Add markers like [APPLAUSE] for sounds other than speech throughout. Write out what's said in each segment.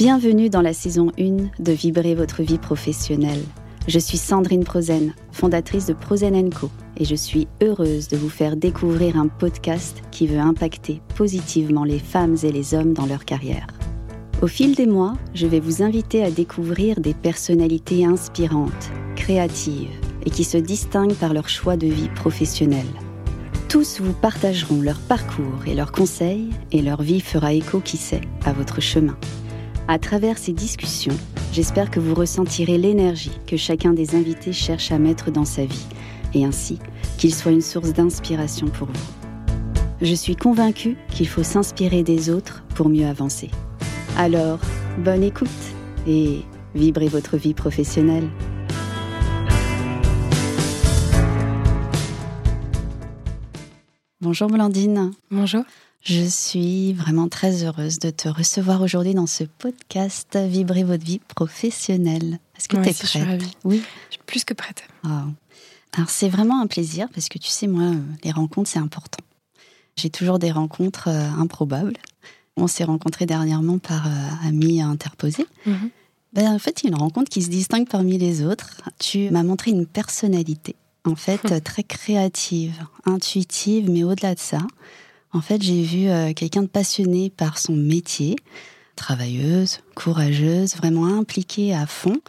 Bienvenue dans la saison 1 de Vibrer votre vie professionnelle. Je suis Sandrine Prozen, fondatrice de Prozen Co. Et je suis heureuse de vous faire découvrir un podcast qui veut impacter positivement les femmes et les hommes dans leur carrière. Au fil des mois, je vais vous inviter à découvrir des personnalités inspirantes, créatives et qui se distinguent par leur choix de vie professionnelle. Tous vous partageront leur parcours et leurs conseils et leur vie fera écho, qui sait, à votre chemin. À travers ces discussions, j'espère que vous ressentirez l'énergie que chacun des invités cherche à mettre dans sa vie et ainsi qu'il soit une source d'inspiration pour vous. Je suis convaincue qu'il faut s'inspirer des autres pour mieux avancer. Alors, bonne écoute et vibrez votre vie professionnelle. Bonjour Blandine. Bonjour. Je suis vraiment très heureuse de te recevoir aujourd'hui dans ce podcast Vibrer votre vie professionnelle. Est-ce que tu es prête? Oui, je suis plus que prête. Alors c'est vraiment un plaisir parce que tu sais, moi, les rencontres, c'est important. J'ai toujours des rencontres euh, improbables. On s'est rencontrés dernièrement par euh, amis interposés. Mhm. ben, en fait, il y a une rencontre qui se distingue parmi les autres. Tu m'as montré une personnalité, en fait, [LAUGHS] très créative, intuitive, mais au-delà de ça, en fait, j'ai vu euh, quelqu'un de passionné par son métier, travailleuse, courageuse, vraiment impliquée à fond.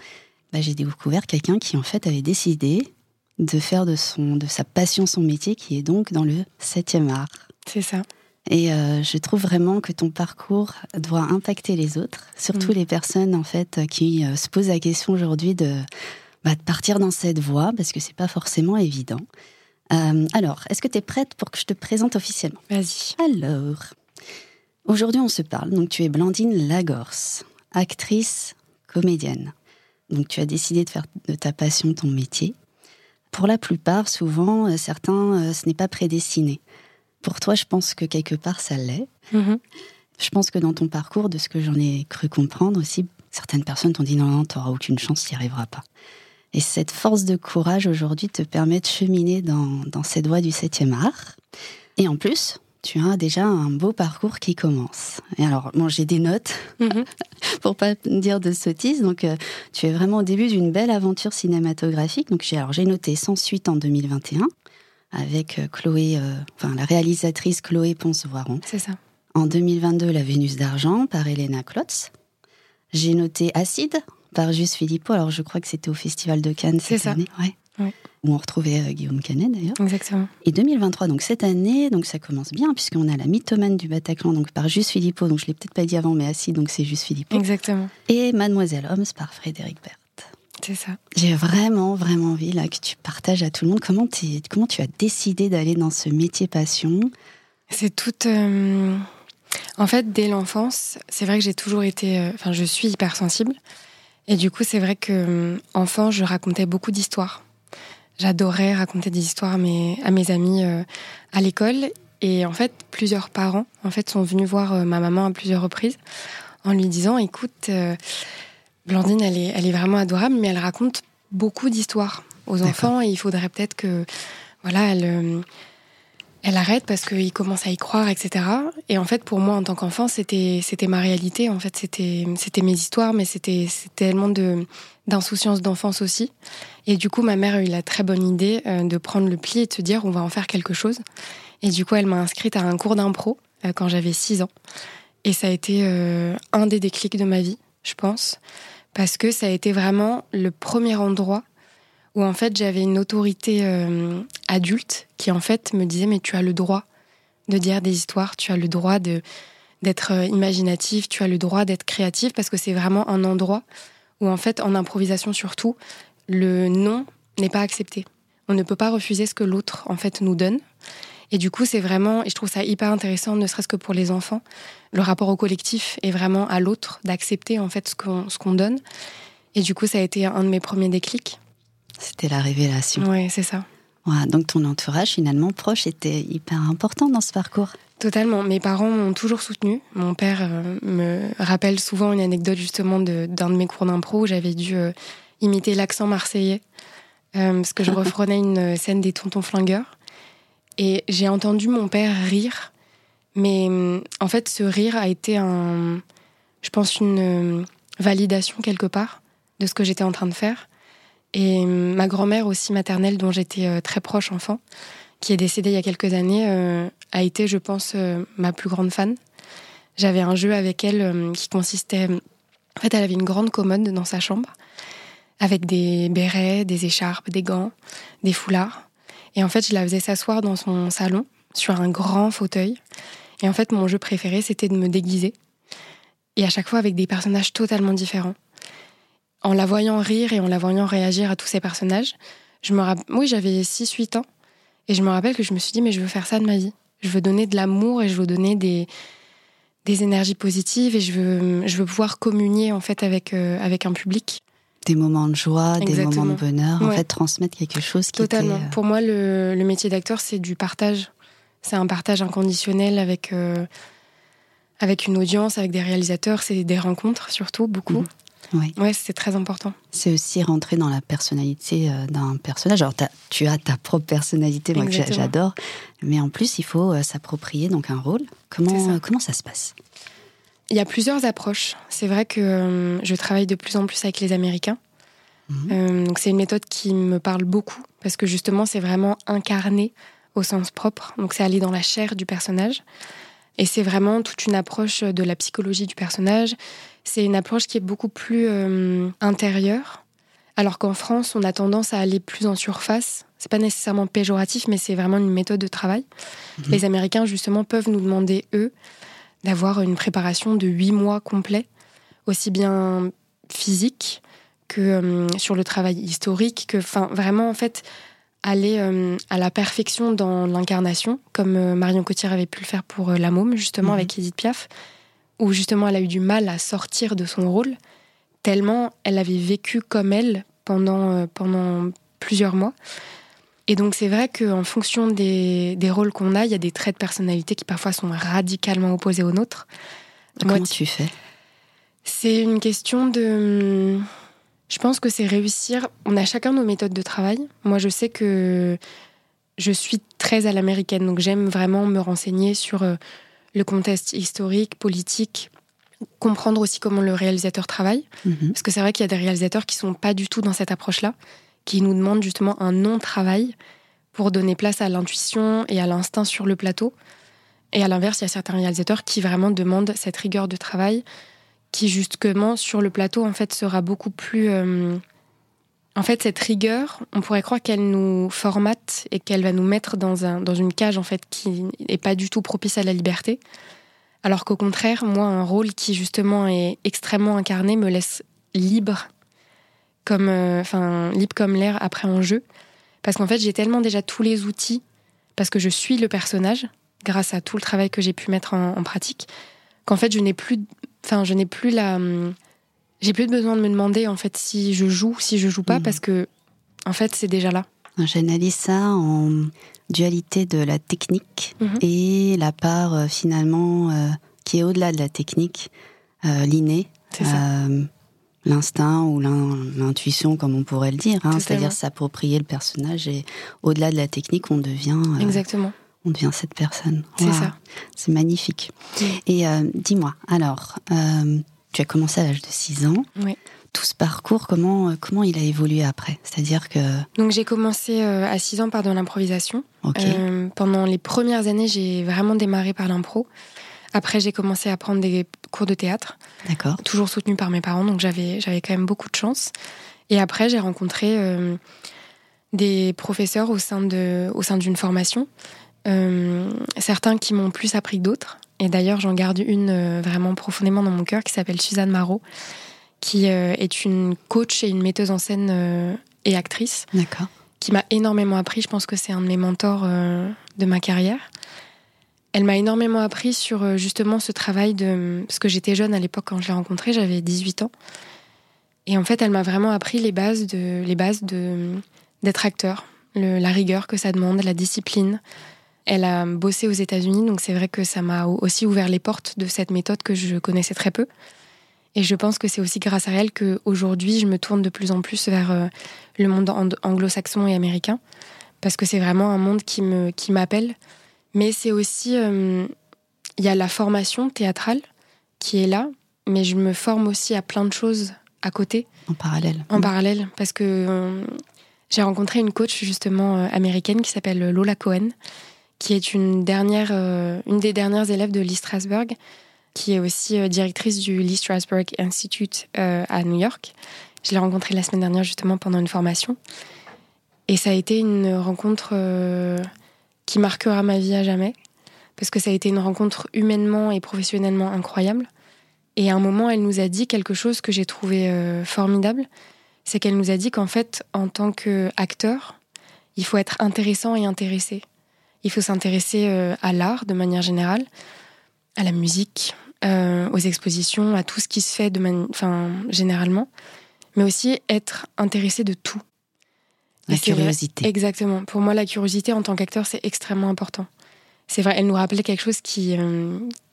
Bah, j'ai découvert quelqu'un qui, en fait, avait décidé de faire de, son, de sa passion son métier, qui est donc dans le 7e art. C'est ça. Et euh, je trouve vraiment que ton parcours doit impacter les autres, surtout mm. les personnes en fait qui euh, se posent la question aujourd'hui de, bah, de partir dans cette voie parce que c'est pas forcément évident. Euh, alors, est-ce que tu es prête pour que je te présente officiellement? Vas-y. Alors, aujourd'hui on se parle. Donc tu es Blandine Lagorce, actrice, comédienne. Donc tu as décidé de faire de ta passion ton métier. Pour la plupart, souvent, euh, certains, euh, ce n'est pas prédestiné. Pour toi, je pense que quelque part, ça l'est. Mm-hmm. Je pense que dans ton parcours, de ce que j'en ai cru comprendre aussi, certaines personnes t'ont dit non, non, t'auras aucune chance, tu n'y arriveras pas. Et cette force de courage aujourd'hui te permet de cheminer dans, dans cette voie du 7e art. Et en plus, tu as déjà un beau parcours qui commence. Et alors, bon, j'ai des notes mhm. [LAUGHS] pour pas dire de sottises. Donc, euh, tu es vraiment au début d'une belle aventure cinématographique. Donc, j'ai alors j'ai noté Sans suite en 2021 avec euh, Chloé, euh, enfin la réalisatrice Chloé Ponce-Voiron. C'est ça. En 2022, La Vénus d'argent par Elena Klotz. J'ai noté Acide par Juste Philippot. Alors, je crois que c'était au Festival de Cannes cette ça. année. Ouais. Où on retrouvait euh, Guillaume Canet d'ailleurs. Exactement. Et 2023, donc cette année, donc ça commence bien puisqu'on a la mythomane du Bataclan, donc par Juste Philippot, donc je l'ai peut-être pas dit avant, mais assis, donc c'est Juste Philippot. Exactement. Et Mademoiselle Holmes par Frédéric Berthe. C'est ça. J'ai vraiment, vraiment envie là que tu partages à tout le monde comment, comment tu as décidé d'aller dans ce métier passion. C'est toute. Euh, en fait, dès l'enfance, c'est vrai que j'ai toujours été. Euh, enfin, je suis hypersensible. Et du coup, c'est vrai que euh, enfant, je racontais beaucoup d'histoires. J'adorais raconter des histoires à mes, à mes amis euh, à l'école. Et en fait, plusieurs parents en fait sont venus voir euh, ma maman à plusieurs reprises en lui disant "Écoute, Blandine, elle est, elle est vraiment adorable, mais elle raconte beaucoup d'histoires aux enfants et il faudrait peut-être que voilà, elle elle arrête parce qu'il commence à y croire, etc. Et en fait, pour moi, en tant qu'enfant, c'était c'était ma réalité. En fait, c'était c'était mes histoires, mais c'était tellement de d'insouciance d'enfance aussi. Et du coup, ma mère a eu la très bonne idée euh, de prendre le pli et de se dire on va en faire quelque chose. Et du coup, elle m'a inscrite à un cours d'impro euh, quand j'avais 6 ans. Et ça a été euh, un des déclics de ma vie, je pense, parce que ça a été vraiment le premier endroit où en fait j'avais une autorité euh, adulte qui en fait me disait mais tu as le droit de dire des histoires, tu as le droit de d'être euh, imaginatif, tu as le droit d'être créatif parce que c'est vraiment un endroit où en fait en improvisation surtout le non n'est pas accepté. On ne peut pas refuser ce que l'autre en fait nous donne. Et du coup, c'est vraiment, et je trouve ça hyper intéressant, ne serait-ce que pour les enfants, le rapport au collectif est vraiment à l'autre, d'accepter en fait ce qu'on ce qu'on donne. Et du coup, ça a été un de mes premiers déclics. C'était la révélation. Oui, c'est ça. donc ton entourage finalement proche était hyper important dans ce parcours. Totalement. Mes parents m'ont toujours soutenu. Mon père euh, me rappelle souvent une anecdote justement d'un de, mes cours d'impro où j'avais dû euh, imiter l'accent marseillais euh, parce que je [LAUGHS] refrenais une scène des tontons flingueurs. Et j'ai entendu mon père rire, mais en fait ce rire a été un, je pense, une validation quelque part de ce que j'étais en train de faire. Et ma grand-mère aussi maternelle, dont j'étais très proche enfant, qui est décédée il y a quelques années, a été, je pense, ma plus grande fan. J'avais un jeu avec elle qui consistait... En fait, elle avait une grande commode dans sa chambre avec des bérets, des écharpes, des gants, des foulards. Et en fait, je la faisais s'asseoir dans son salon sur un grand fauteuil. Et en fait, mon jeu préféré, c'était de me déguiser. Et à chaque fois avec des personnages totalement différents. En la voyant rire et en la voyant réagir à tous ces personnages, je me oui, j'avais 6-8 ans. Et je me rappelle que je me suis dit, mais je veux faire ça de ma vie. Je veux donner de l'amour et je veux donner des, des énergies positives et je veux, je veux pouvoir communier en fait avec, euh, avec un public des moments de joie, des moments de bonheur, en fait transmettre quelque chose qui Totalement. Était, euh, Pour moi, le, métier d'acteur, c'est du partage. C'est un partage inconditionnel avec euh, avec une audience, avec des réalisateurs, c'est des rencontres surtout beaucoup. Mhm. Oui. Ouais, c'est très important. C'est aussi rentrer dans la personnalité euh, d'un personnage. Alors, tu as ta propre personnalité, moi que j'adore, mais en plus, il faut s'approprier donc un rôle. Comment comment ça se passe? Il y a plusieurs approches. C'est vrai que euh, je travaille de plus en plus avec les Américains. Mhm. Euh, donc c'est une méthode qui me parle beaucoup parce que justement c'est vraiment incarné au sens propre. Donc c'est aller dans la chair du personnage. Et c'est vraiment toute une approche de la psychologie du personnage. C'est une approche qui est beaucoup plus euh, intérieure. Alors qu'en France, on a tendance à aller plus en surface. C'est pas nécessairement péjoratif, mais c'est vraiment une méthode de travail. Mhm. Les Américains, justement, peuvent nous demander, eux, d'avoir une préparation de huit mois complet, aussi bien physique que euh, sur le travail historique, que enfin vraiment en fait aller euh, à la perfection dans l'incarnation, comme euh, Marion Cotillard avait pu le faire pour La Môme, justement, mhm. avec Edith Piaf, où justement elle a eu du mal à sortir de son rôle, tellement elle avait vécu comme elle pendant, pendant plusieurs mois. Et donc c'est vrai qu'en fonction des, rôles qu'on a, il y a des traits de personnalité qui parfois sont radicalement opposés aux nôtres. Comment tu fais? C'est une question de... Je pense que c'est réussir... On a chacun nos méthodes de travail. Moi je sais que je suis très à l'américaine, donc j'aime vraiment me renseigner sur euh, le contexte historique, politique, comprendre aussi comment le réalisateur travaille. Mhm. Parce que c'est vrai qu'il y a des réalisateurs qui sont pas du tout dans cette approche-là qui nous demande justement un non-travail pour donner place à l'intuition et à l'instinct sur le plateau. Et à l'inverse, il y a certains réalisateurs qui vraiment demandent cette rigueur de travail, qui justement sur le plateau en fait sera beaucoup plus. Euh, en fait, cette rigueur, on pourrait croire qu'elle nous formate et qu'elle va nous mettre dans, un, dans une cage en fait qui n'est pas du tout propice à la liberté. Alors qu'au contraire, moi, un rôle qui justement est extrêmement incarné me laisse libre comme, euh, enfin, libre comme l'air après un jeu. Parce qu'en fait, j'ai tellement déjà tous les outils, parce que je suis le personnage, grâce à tout le travail que j'ai pu mettre en, pratique, qu'en fait, je n'ai plus, enfin, je n'ai plus la, j'ai plus besoin de me demander en fait si je joue, si je joue pas, mmh. parce que en fait, c'est déjà là. J'analyse ça en dualité de la technique mmh. et la part euh, finalement euh, qui est au-delà de la technique, euh, l'inné. Ça l'instinct ou l'intuition, comme on pourrait le dire, hein, c'est-à-dire s'approprier le personnage et au-delà de la technique, on devient euh, exactement. On devient cette personne. C'est ça. C'est magnifique. Et euh, dis-moi, alors, euh, tu as commencé à l'âge de 6 ans. Oui. Tout ce parcours, comment, comment il a évolué après? C'est-à-dire que... Donc j'ai commencé à 6 ans par de l'improvisation. pendant les premières années, j'ai vraiment démarré par l'impro. Après, j'ai commencé à prendre des cours de théâtre. D'accord. Toujours soutenu par mes parents, donc j'avais, j'avais quand même beaucoup de chance. Et après, j'ai rencontré euh, des professeurs au sein, de, au sein d'une formation. Euh, certains qui m'ont plus appris que d'autres. Et d'ailleurs, j'en garde une euh, vraiment profondément dans mon cœur qui s'appelle Suzanne Marot, qui est une coach et une metteuse en scène et actrice. D'accord. Qui m'a énormément appris. Je pense que c'est un de mes mentors de ma carrière. Elle m'a énormément appris sur euh, justement ce travail de... Parce que j'étais jeune à l'époque quand je l'ai rencontrée, j'avais 18 ans. Et en fait, elle m'a vraiment appris les bases de les bases de d'être acteur, la rigueur que ça demande, la discipline. Elle a bossé aux États-Unis, donc c'est vrai que ça m'a aussi ouvert les portes de cette méthode que je connaissais très peu. Et je pense que c'est aussi grâce à elle que aujourd'hui je me tourne de plus en plus vers euh, le monde anglo-saxon et américain, parce que c'est vraiment un monde qui me qui m'appelle. Mais c'est aussi, euh, il y a la formation théâtrale qui est là, mais je me forme aussi à plein de choses à côté. En parallèle. En parallèle, parce que euh, j'ai rencontré une coach justement américaine qui s'appelle Lola Cohen, qui est une, dernière, euh, une des dernières élèves de Lee Strasberg, qui est aussi directrice du Lee Strasberg Institute à New York. Je l'ai rencontrée la semaine dernière justement pendant une formation. Et ça a été une rencontre qui marquera ma vie à jamais, parce que ça a été une rencontre humainement et professionnellement incroyable. Et à un moment, elle nous a dit quelque chose que j'ai trouvé euh, formidable. C'est qu'elle nous a dit qu'en fait, en tant qu'acteur, il faut être intéressant et intéressé. Il faut s'intéresser euh, à l'art de manière générale, à la musique, euh, aux expositions, à tout ce qui se fait de enfin, généralement, mais aussi être intéressé de tout. La curiosité. exactement. Pour moi, la curiosité en tant qu'acteur, c'est extrêmement important. C'est vrai, elle nous rappelait quelque chose qui,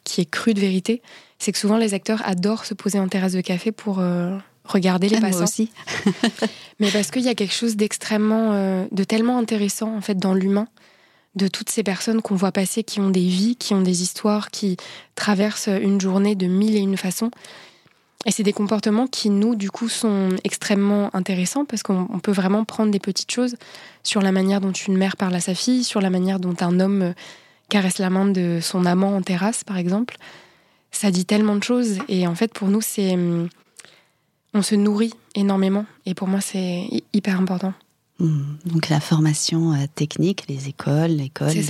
qui est cru de vérité c'est que souvent les acteurs adorent se poser en terrasse de café pour euh, regarder les ah, passants. aussi. [LAUGHS] Mais parce qu'il y a quelque chose d'extrêmement, euh, de tellement intéressant en fait dans l'humain, de toutes ces personnes qu'on voit passer, qui ont des vies, qui ont des histoires, qui traversent une journée de mille et une façons. Et c'est des comportements qui, nous, du coup, sont extrêmement intéressants parce qu'on peut vraiment prendre des petites choses sur la manière dont une mère parle à sa fille, sur la manière dont un homme caresse la main de son amant en terrasse, par exemple ça dit tellement de choses. Et en fait, pour nous, c'est. Hum, on se nourrit énormément. Et pour moi, c'est hyper important. Hmm. Donc la formation euh, technique, les écoles, l'école, les,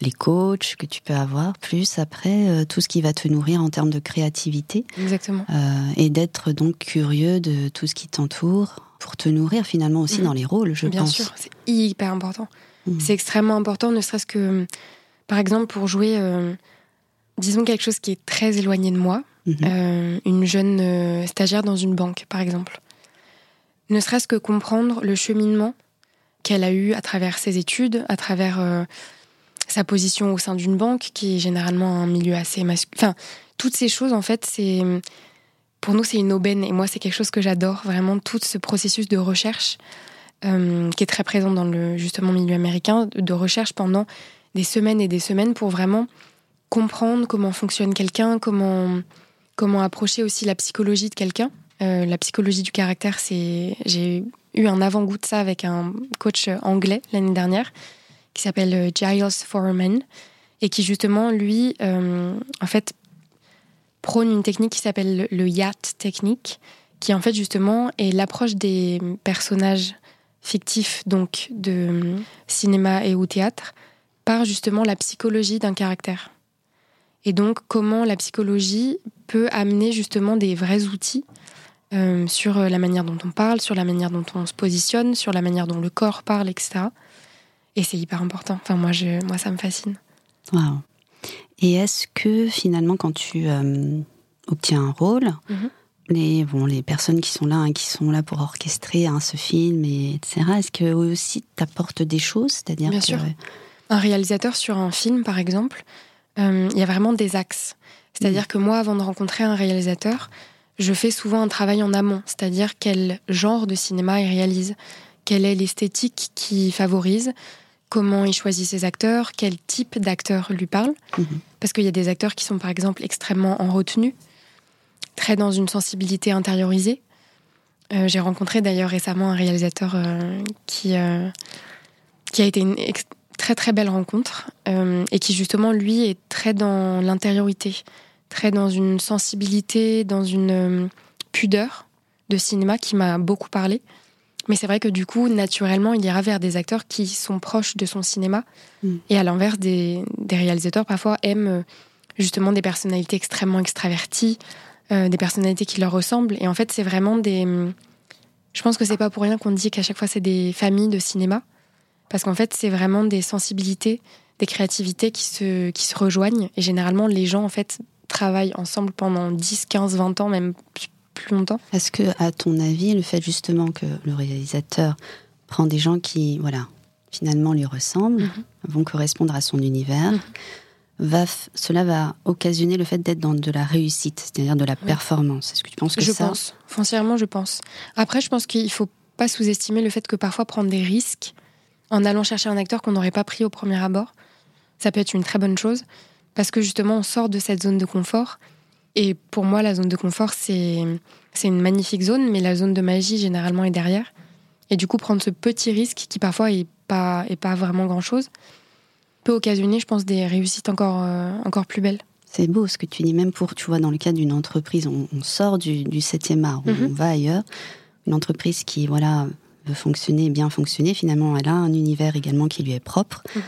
les, coachs que tu peux avoir, plus après euh, tout ce qui va te nourrir en termes de créativité. Exactement. Euh, et d'être donc curieux de tout ce qui t'entoure pour te nourrir finalement aussi hmm. dans les rôles, je Bien pense. Bien sûr, c'est hyper important. Hmm. C'est extrêmement important, ne serait-ce que, par exemple, pour jouer disons quelque chose qui est très éloigné de moi, mhm. euh, une jeune stagiaire dans une banque, par exemple. Ne serait-ce que comprendre le cheminement qu'elle a eu à travers ses études, à travers euh, sa position au sein d'une banque, qui est généralement un milieu assez masculin. Enfin, toutes ces choses, en fait, c'est pour nous, c'est une aubaine. Et moi, c'est quelque chose que j'adore, vraiment, tout ce processus de recherche qui est très présent dans le justement milieu américain, de recherche pendant des semaines et des semaines pour vraiment comprendre comment fonctionne quelqu'un, comment, comment approcher aussi la psychologie de quelqu'un. Euh, la psychologie du caractère, c'est j'ai eu un avant-goût de ça avec un coach anglais l'année dernière qui s'appelle euh, Giles Foreman et qui justement lui euh, en fait prône une technique qui s'appelle le yacht technique qui en fait justement est l'approche des personnages fictifs donc de cinéma et ou théâtre par justement la psychologie d'un caractère. Et donc, comment la psychologie peut amener justement des vrais outils euh, sur la manière dont on parle, sur la manière dont on se positionne, sur la manière dont le corps parle, etc. Et c'est hyper important. Enfin, moi, je, moi, ça me fascine. Wow. Et est-ce que finalement, quand tu euh, obtiens un rôle, mhm. les, bon, les personnes qui sont là, hein, qui sont là pour orchestrer hein, ce film, et, etc., est-ce que aussi t'apportent des choses? C'est-à-dire Bien sûr. Un réalisateur sur un film, par exemple, euh, il y a vraiment des axes. C'est-à-dire mm. que moi, avant de rencontrer un réalisateur, je fais souvent un travail en amont, c'est-à-dire quel genre de cinéma il réalise, quelle est l'esthétique qui favorise, comment il choisit ses acteurs, quel type d'acteur lui parle. Mm-hmm. Parce qu'il y a des acteurs qui sont par exemple extrêmement en retenue, très dans une sensibilité intériorisée. Euh, j'ai rencontré d'ailleurs récemment un réalisateur euh, qui, qui a été une, très très belle rencontre euh, et qui justement lui est très dans l'intériorité, très dans une sensibilité, dans une euh, pudeur de cinéma qui m'a beaucoup parlé. Mais c'est vrai que du coup, naturellement, il ira vers des acteurs qui sont proches de son cinéma. Mm. Et à l'inverse, des, réalisateurs parfois aiment euh, justement des personnalités extrêmement extraverties, des personnalités qui leur ressemblent. Et en fait, c'est vraiment des. Je pense que c'est pas pour rien qu'on dit qu'à chaque fois, c'est des familles de cinéma. Parce qu'en fait, c'est vraiment des sensibilités, des créativités qui se, qui se rejoignent. Et généralement, les gens, en fait, travaillent ensemble pendant 10, 15, 20 ans, même plus longtemps. Est-ce que, à ton avis, le fait justement que le réalisateur prend des gens qui, voilà, finalement lui ressemblent, mhm. vont correspondre à son univers, mhm. va cela va occasionner le fait d'être dans de la réussite, c'est-à-dire de la performance? Est-ce que tu penses que je ça Je pense, foncièrement, je pense. Après, je pense qu'il faut pas sous-estimer le fait que parfois prendre des risques, en allant chercher un acteur qu'on n'aurait pas pris au premier abord. Ça peut être une très bonne chose parce que justement on sort de cette zone de confort Et pour moi, la zone de confort, c'est c'est une magnifique zone, mais la zone de magie, généralement, est derrière. Et du coup, prendre ce petit risque, qui parfois est pas, est pas vraiment grand-chose, peut occasionner, je pense, des réussites encore, euh, encore plus belles. C'est beau ce que tu dis, même pour, tu vois, dans le cas d'une entreprise, on, sort du, du 7e art, on, mhm. va ailleurs. Une entreprise qui, voilà, veut fonctionner, bien fonctionner, finalement, elle a un univers également qui lui est propre. Mhm.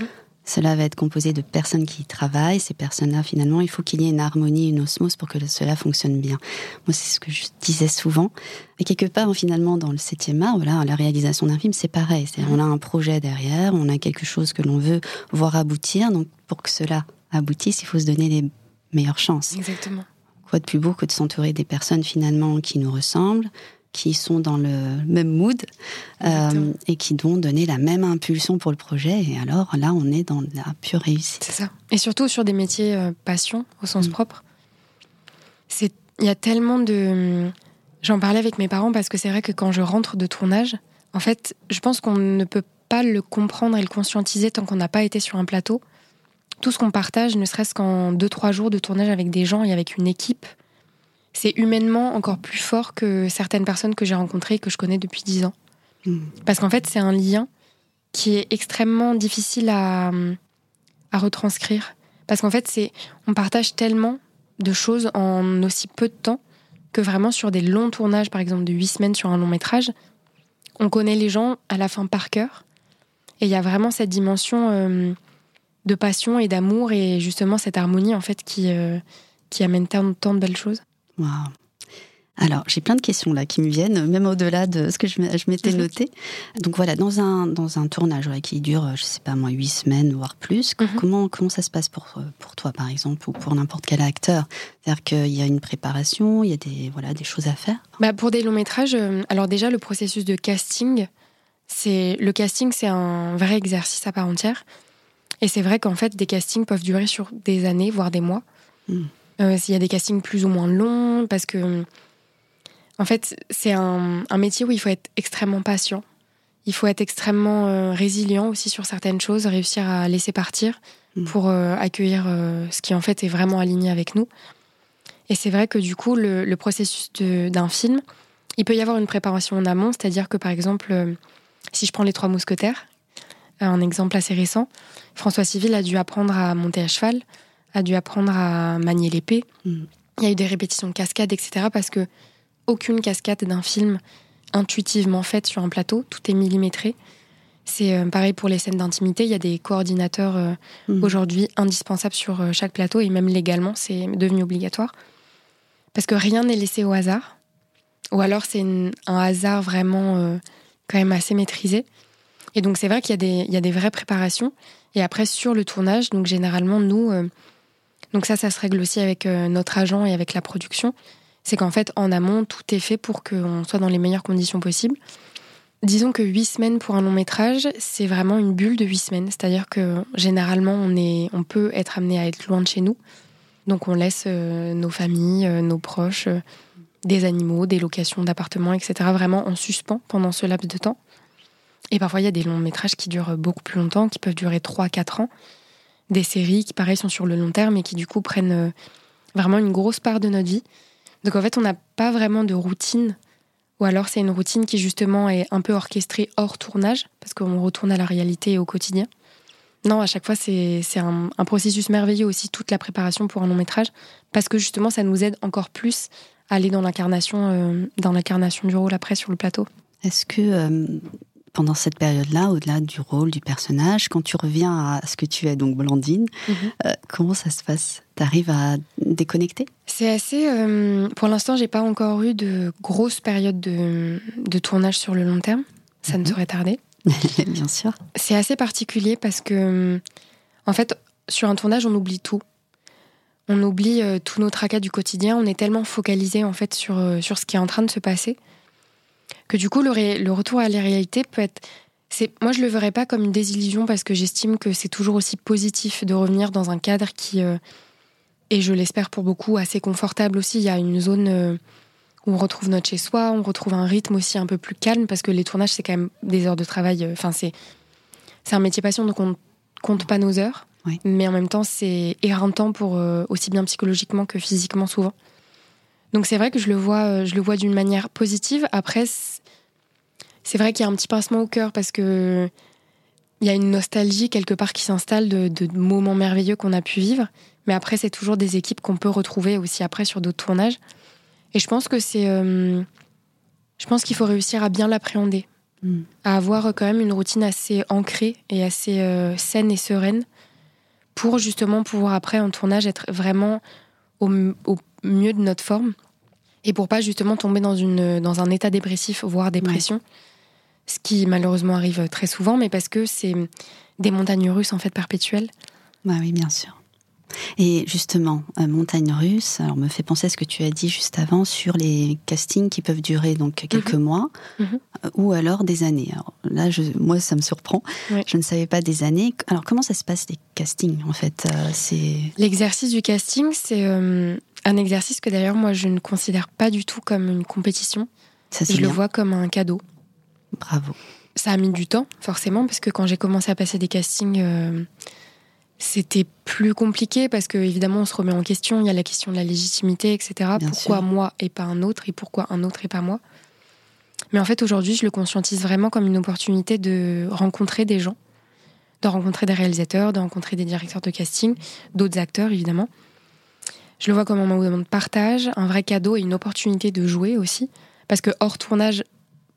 Cela va être composé de personnes qui y travaillent. Ces personnes-là, finalement, il faut qu'il y ait une harmonie, une osmose pour que cela fonctionne bien. Moi, c'est ce que je disais souvent. Et quelque part, finalement, dans le septième art, voilà, la réalisation d'un film, c'est pareil. On a un projet derrière, on a quelque chose que l'on veut voir aboutir. Donc, pour que cela aboutisse, il faut se donner les meilleures chances. Exactement. Quoi de plus beau que de s'entourer des personnes, finalement, qui nous ressemblent, qui sont dans le même mood euh, et qui vont donner la même impulsion pour le projet. Et alors là, on est dans la pure réussite. C'est ça. Et surtout sur des métiers euh, passion au sens mm. propre. C'est il y a tellement de. J'en parlais avec mes parents parce que c'est vrai que quand je rentre de tournage, en fait, je pense qu'on ne peut pas le comprendre et le conscientiser tant qu'on n'a pas été sur un plateau. Tout ce qu'on partage, ne serait-ce qu'en deux trois jours de tournage avec des gens et avec une équipe, c'est humainement encore plus fort que certaines personnes que j'ai rencontrées et que je connais depuis dix ans. Hmm. Parce qu'en fait, c'est un lien qui est extrêmement difficile à, à retranscrire. Parce qu'en fait, c'est on partage tellement de choses en aussi peu de temps que vraiment sur des longs tournages, par exemple de huit semaines sur un long métrage, on connaît les gens à la fin par cœur. Et il y a vraiment cette dimension euh, de passion et d'amour et justement cette harmonie en fait qui, euh, qui amène tant, tant de belles choses. Alors, j'ai plein de questions là qui me viennent, même au-delà de ce que je m'étais [LAUGHS] noté. Donc voilà, dans un, dans un tournage qui dure, je sais pas moi, huit semaines, voire plus, mhm. comment, comment ça se passe pour, pour toi, par exemple, ou pour n'importe quel acteur? C'est-à-dire qu'il y a une préparation, il y a des, voilà, des choses à faire? Bah Pour des longs métrages, euh, alors déjà, le processus de casting, c'est le casting, c'est un vrai exercice à part entière. Et c'est vrai qu'en fait, des castings peuvent durer sur des années, voire des mois. Hmm. Euh, s'il y a des castings plus ou moins longs, parce que, en fait, c'est un, métier où il faut être extrêmement patient. Il faut être extrêmement euh, résilient aussi sur certaines choses, réussir à laisser partir mm. pour euh, accueillir ce qui en fait est vraiment aligné avec nous. Et c'est vrai que du coup, le, processus d'un film, il peut y avoir une préparation en amont, c'est-à-dire que par exemple, si je prends Les Trois Mousquetaires, un exemple assez récent, François Civil a dû apprendre à monter à cheval, a dû apprendre à manier l'épée. Mm. Il y a eu des répétitions de cascades, etc. Parce que aucune cascade d'un film intuitivement faite sur un plateau, tout est millimétré. C'est euh, pareil pour les scènes d'intimité. Il y a des coordinateurs euh, mm. aujourd'hui indispensables sur euh, chaque plateau et même légalement, c'est devenu obligatoire. Parce que rien n'est laissé au hasard. Ou alors c'est un hasard vraiment quand même assez maîtrisé. Et donc c'est vrai qu'il y, y, a des vraies préparations. Et après sur le tournage, donc généralement nous, donc ça, ça se règle aussi avec euh, notre agent et avec la production. C'est qu'en fait, en amont, tout est fait pour qu'on soit dans les meilleures conditions possibles. Disons que huit semaines pour un long métrage, c'est vraiment une bulle de huit semaines. C'est-à-dire que généralement, on, est, on peut être amené à être loin de chez nous. Donc on laisse euh, nos familles, euh, nos proches, des animaux, des locations d'appartements, etc. vraiment en suspens pendant ce laps de temps. Et parfois, il y a des longs métrages qui durent beaucoup plus longtemps, qui peuvent durer 3-4 ans des séries qui, pareil, sont sur le long terme et qui, du coup, prennent euh, vraiment une grosse part de notre vie. Donc, en fait, on n'a pas vraiment de routine. Ou alors, c'est une routine qui, justement, est un peu orchestrée hors tournage, parce qu'on retourne à la réalité et au quotidien. Non, à chaque fois, c'est un, un, processus merveilleux aussi, toute la préparation pour un long métrage, parce que justement, ça nous aide encore plus à aller dans l'incarnation euh, du rôle après sur le plateau. Est-ce que euh, pendant cette période-là, au-delà du rôle du personnage, quand tu reviens à ce que tu es, donc Blandine, mhm. euh, comment ça se passe? Tu arrives à déconnecter? C'est assez. Euh, pour l'instant, j'ai pas encore eu de grosses périodes de, tournage sur le long terme. Ça ne mhm. saurait tarder. [LAUGHS] Bien sûr. C'est assez particulier parce que, en fait, sur un tournage, on oublie tout. On oublie euh, tous nos tracas du quotidien. On est tellement focalisé en fait sur, sur ce qui est en train de se passer que du coup, le, retour à la réalité peut être. Moi, je le verrais pas comme une désillusion parce que j'estime que c'est toujours aussi positif de revenir dans un cadre qui, euh, et je l'espère pour beaucoup, assez confortable aussi. Il y a une zone euh, où on retrouve notre chez-soi, on retrouve un rythme aussi un peu plus calme parce que les tournages, c'est quand même des heures de travail. Euh, enfin, c'est, c'est un métier passion, donc on compte pas nos heures. Mais en même temps, c'est éreintant pour aussi bien psychologiquement que physiquement souvent. Donc c'est vrai que je le vois, je le vois d'une manière positive. Après, c'est vrai qu'il y a un petit pincement au cœur parce que il y a une nostalgie quelque part qui s'installe de, moments merveilleux qu'on a pu vivre. Mais après, c'est toujours des équipes qu'on peut retrouver aussi après sur d'autres tournages. Et je pense que c'est, je pense qu'il faut réussir à bien l'appréhender, mm. à avoir quand même une routine assez ancrée et assez saine et sereine pour justement pouvoir après en tournage être vraiment au, mieux de notre forme et pour pas justement tomber dans, une, dans un état dépressif, voire dépression. Ce qui malheureusement arrive très souvent, mais parce que c'est des montagnes russes en fait perpétuelles. Bah oui, bien sûr. Et justement, euh, Montagne Russe, alors me fait penser à ce que tu as dit juste avant sur les castings qui peuvent durer donc quelques mhm. mois mhm. Euh, ou alors des années. Alors là, je, moi, ça me surprend. Je ne savais pas des années. Alors comment ça se passe les castings en fait euh, C'est l'exercice du casting, c'est un exercice que d'ailleurs moi je ne considère pas du tout comme une compétition. Ça, je le vois comme un cadeau. Bravo. Ça a mis du temps, forcément, parce que quand j'ai commencé à passer des castings, c'était plus compliqué parce que évidemment on se remet en question. Il y a la question de la légitimité, etc. pourquoi moi et pas un autre? Et pourquoi un autre et pas moi? Mais en fait aujourd'hui je le conscientise vraiment comme une opportunité de rencontrer des gens, de rencontrer des réalisateurs, de rencontrer des directeurs de casting, d'autres acteurs évidemment. Je le vois comme un moment de partage, un vrai cadeau et une opportunité de jouer aussi. Parce que hors tournage,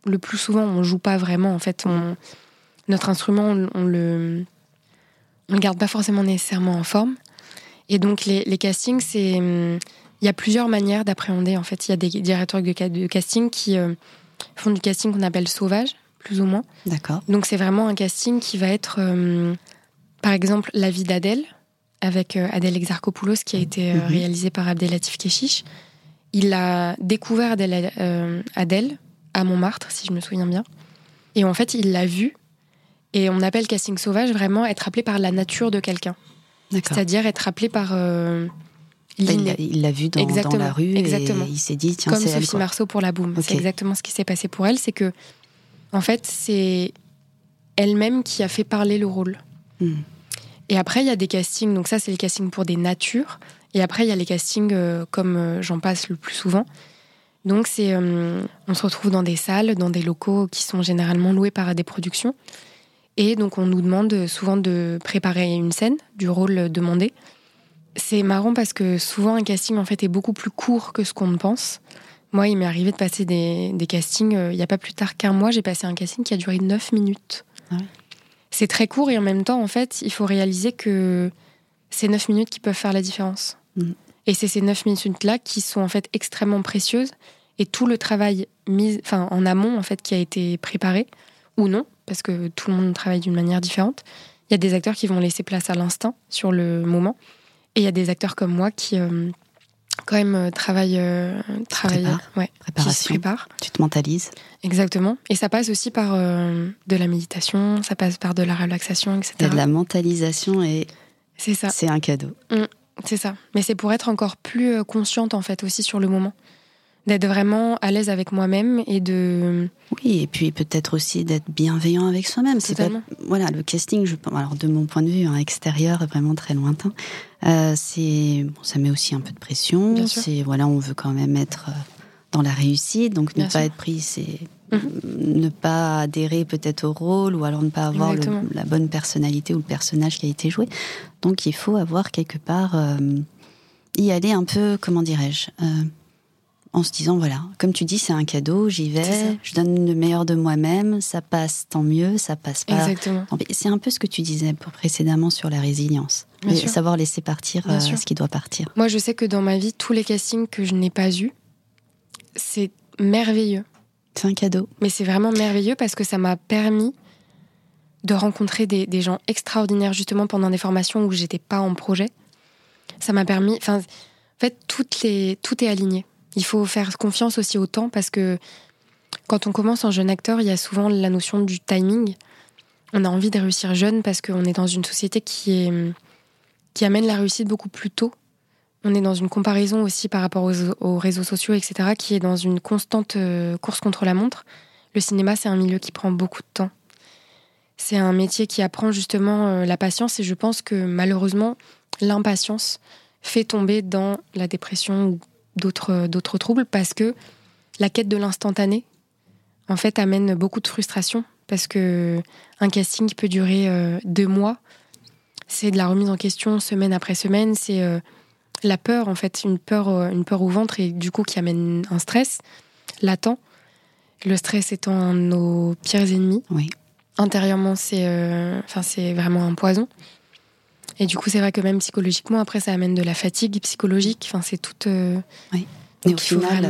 le plus souvent on joue pas vraiment. En fait, notre instrument on le on ne garde pas forcément nécessairement en forme. Et donc les, castings, c'est hum, il y a plusieurs manières d'appréhender. En fait, il y a des directeurs de, casting qui euh, font du casting qu'on appelle sauvage, plus ou moins. D'accord. Donc c'est vraiment un casting qui va être, hum, par exemple, La vie d'Adèle avec euh, Adèle Exarchopoulos qui a été euh, mhm. réalisé par Abdelatif Keshish. Il a découvert Adèle, Adèle à Montmartre, si je me souviens bien. Et en fait, il l'a vue et on appelle casting sauvage vraiment être appelé par la nature de quelqu'un. C'est-à-dire être appelé par euh, Il l'a vu dans, dans, la rue exactement. et il s'est dit tiens c'est elle. Sophie Marceau pour la boum. C'est exactement ce qui s'est passé pour elle, c'est que en fait c'est elle-même qui a fait parler le rôle. Hmm. Et après il y a des castings, donc ça c'est les castings pour des natures. Et après il y a les castings euh, comme euh, j'en passe le plus souvent. Donc c'est on se retrouve dans des salles, dans des locaux qui sont généralement loués par des productions. Et donc on nous demande souvent de préparer une scène du rôle demandé. C'est marrant parce que souvent un casting en fait est beaucoup plus court que ce qu'on ne pense. Moi, il m'est arrivé de passer des, castings, euh, il n'y a pas plus tard qu'un mois, j'ai passé un casting qui a duré 9 minutes. Ah c'est très court et en même temps, en fait, il faut réaliser que c'est 9 minutes qui peuvent faire la différence. Mm. Et c'est ces 9 minutes-là qui sont en fait extrêmement précieuses et tout le travail mis, enfin, en amont en fait qui a été préparé ou non, parce que tout le monde travaille d'une manière différente. Il y a des acteurs qui vont laisser place à l'instinct sur le moment. Et il y a des acteurs comme moi qui, euh, quand même, euh, travaillent, euh, travaillent ouais, préparent. Tu te mentalises. Exactement. Et ça passe aussi par de la méditation, ça passe par de la relaxation, etc. de la mentalisation et c'est ça. C'est un cadeau. Mmh, c'est ça. Mais c'est pour être encore plus consciente en fait aussi sur le moment d'être vraiment à l'aise avec moi-même et de oui et puis peut-être aussi d'être bienveillant avec soi-même. C'est pas voilà le casting je alors de mon point de vue hein, extérieur vraiment très lointain euh, c'est bon, ça met aussi un peu de pression. C'est voilà on veut quand même être euh, dans la réussite. Donc ne pas être pris c'est mhm. ne pas adhérer peut-être au rôle ou alors ne pas avoir la bonne personnalité ou le personnage qui a été joué. Donc il faut avoir quelque part euh, y aller un peu comment dirais-je en se disant voilà, comme tu dis, c'est un cadeau, j'y vais, je donne le meilleur de moi-même, ça passe tant mieux, ça passe pas. Exactement. C'est un peu ce que tu disais précédemment sur la résilience, savoir laisser partir euh, ce qui doit partir. Moi, je sais que dans ma vie, tous les castings que je n'ai pas eus, c'est merveilleux. C'est un cadeau. Mais c'est vraiment merveilleux parce que ça m'a permis de rencontrer des, des, gens extraordinaires justement pendant des formations où j'étais pas en projet. Ça m'a permis, enfin, en fait, toutes les, tout est aligné. Il faut faire confiance aussi au temps parce que quand on commence en jeune acteur, il y a souvent la notion du timing. On a envie de réussir jeune parce qu'on est dans une société qui, est, qui amène la réussite beaucoup plus tôt. On est dans une comparaison aussi par rapport aux, réseaux sociaux, etc., qui est dans une constante euh, course contre la montre. Le cinéma, c'est un milieu qui prend beaucoup de temps. C'est un métier qui apprend justement euh, la patience et je pense que malheureusement, l'impatience fait tomber dans la dépression d'autres d'autres troubles parce que la quête de l'instantané, en fait, amène beaucoup de frustration parce que un casting peut durer euh, deux mois. C'est de la remise en question semaine après semaine. C'est euh, la peur, en fait, une peur, euh, une peur au ventre et du coup qui amène un stress latent. Le stress étant nos pires ennemis. Oui. Intérieurement, c'est enfin c'est vraiment un poison. Et du coup, c'est vrai que même psychologiquement, après, ça amène de la fatigue psychologique. Enfin, c'est tout. oui. Et au final,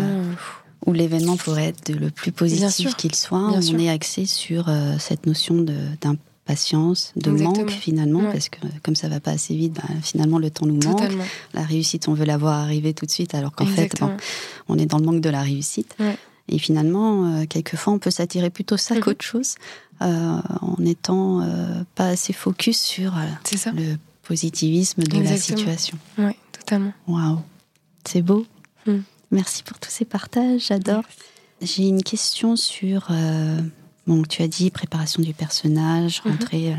où l'événement pourrait être le plus positif qu'il soit, on est axé sur euh, cette notion d'impatience, de, manque finalement, parce que comme ça va pas assez vite, bah, finalement le temps nous manque. La réussite, on veut la voir arriver tout de suite, alors qu'en fait, on est dans le manque de la réussite. Et finalement, euh, quelquefois, on peut s'attirer plutôt ça mhm. qu'autre chose, euh, en étant pas assez focus sur le positivisme de la situation. Oui, totalement. Waouh, c'est beau. Mm. Merci pour tous ces partages, j'adore. J'ai une question sur, euh, bon, tu as dit préparation du personnage, mhm. rentrée,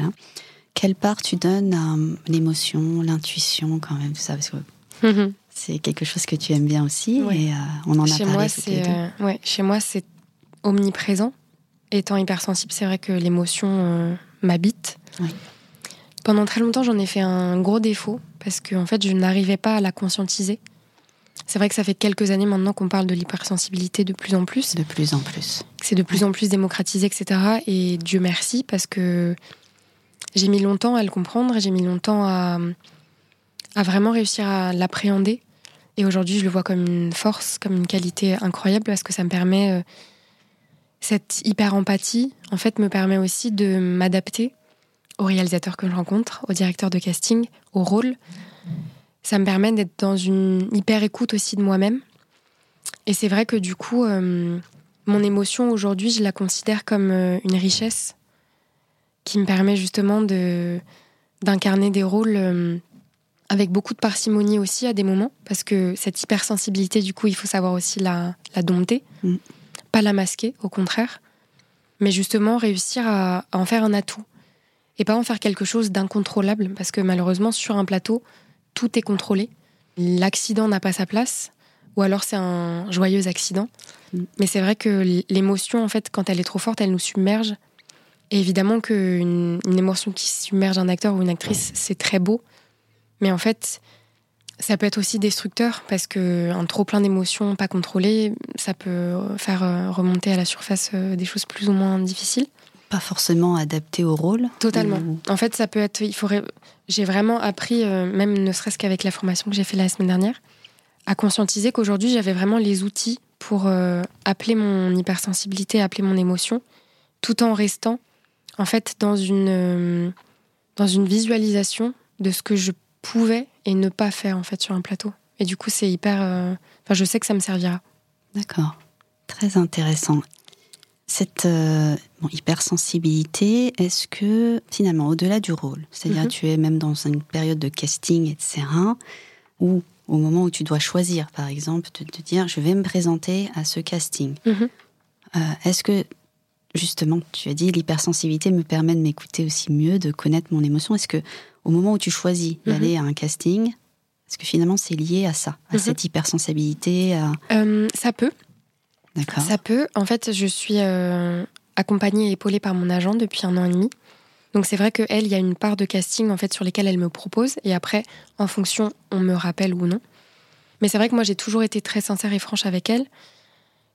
Quelle part tu donnes à l'émotion, l'intuition quand même, tout ça, parce que mhm. c'est quelque chose que tu aimes bien aussi et euh, on en a chez parlé. Moi, euh, ouais, chez moi, c'est omniprésent. Étant hypersensible, c'est vrai que l'émotion m'habite. Pendant très longtemps, j'en ai fait un gros défaut parce que en fait, je n'arrivais pas à la conscientiser. C'est vrai que ça fait quelques années maintenant qu'on parle de l'hypersensibilité de plus en plus. De plus en plus. C'est de plus en plus démocratisé, etc. Et Dieu merci, parce que j'ai mis longtemps à le comprendre, j'ai mis longtemps à, à vraiment réussir à l'appréhender. Et aujourd'hui, je le vois comme une force, comme une qualité incroyable, parce que ça me permet. Euh, cette hyper-empathie, en fait, me permet aussi de m'adapter aux réalisateurs que je rencontre, aux directeurs de casting, au rôle ça me permet d'être dans une hyper écoute aussi de moi-même. Et c'est vrai que du coup, euh, mon émotion aujourd'hui, je la considère comme euh, une richesse qui me permet justement de d'incarner des rôles euh, avec beaucoup de parcimonie aussi à des moments, parce que cette hypersensibilité, du coup, il faut savoir aussi la, la dompter, mm. pas la masquer, au contraire, mais justement réussir à, à en faire un atout et pas en faire quelque chose d'incontrôlable, parce que malheureusement, sur un plateau, tout est contrôlé. L'accident n'a pas sa place, ou alors c'est un joyeux accident. Mais c'est vrai que l'émotion, en fait, quand elle est trop forte, elle nous submerge. Et évidemment qu'une une émotion qui submerge un acteur ou une actrice, c'est très beau. Mais en fait, ça peut être aussi destructeur parce que un trop plein d'émotions pas contrôlées, ça peut faire euh, remonter à la surface euh, des choses plus ou moins difficiles pas forcément adapté au rôle Totalement. En fait, ça peut être. Il faudrait. J'ai vraiment appris, euh, même ne serait-ce qu'avec la formation que j'ai fait la semaine dernière, à conscientiser qu'aujourd'hui j'avais vraiment les outils pour euh, appeler mon hypersensibilité, appeler mon émotion, tout en restant en fait dans une euh, dans une visualisation de ce que je pouvais et ne pas faire en fait sur un plateau. Et du coup, c'est hyper. Enfin, je sais que ça me servira. D'accord. Très intéressant cette euh, hypersensibilité, est-ce que finalement, au-delà du rôle, c'est-à-dire mhm. tu es même dans une période de casting, etc., ou au moment où tu dois choisir, par exemple, de te dire je vais me présenter à ce casting, mhm. euh, est-ce que justement, tu as dit l'hypersensibilité me permet de m'écouter aussi mieux, de connaître mon émotion, est-ce que au moment où tu choisis mhm. d'aller à un casting, est-ce que finalement c'est lié à ça, à cette hypersensibilité euh, Ça peut. Ça peut. En fait, je suis euh, accompagnée et épaulée par mon agent depuis un an et demi. Donc c'est vrai qu'elle, il y a une part de casting en fait sur lesquels elle me propose et après, en fonction, on me rappelle ou non. Mais c'est vrai que moi j'ai toujours été très sincère et franche avec elle.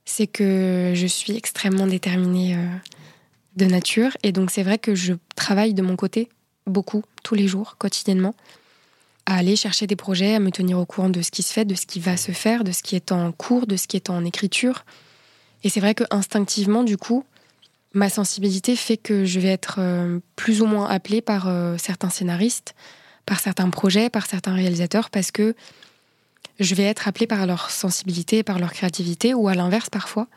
C'est que je suis extrêmement déterminée euh, de nature et donc c'est vrai que je travaille de mon côté beaucoup, tous les jours, quotidiennement, à aller chercher des projets, à me tenir au courant de ce qui se fait, de ce qui va se faire, de ce qui est en cours, de ce qui est en écriture, et c'est vrai que instinctivement, du coup, ma sensibilité fait que je vais être euh, plus ou moins appelée par euh, certains scénaristes, par certains projets, par certains réalisateurs, parce que je vais être appelée par leur sensibilité, par leur créativité, ou à l'inverse parfois.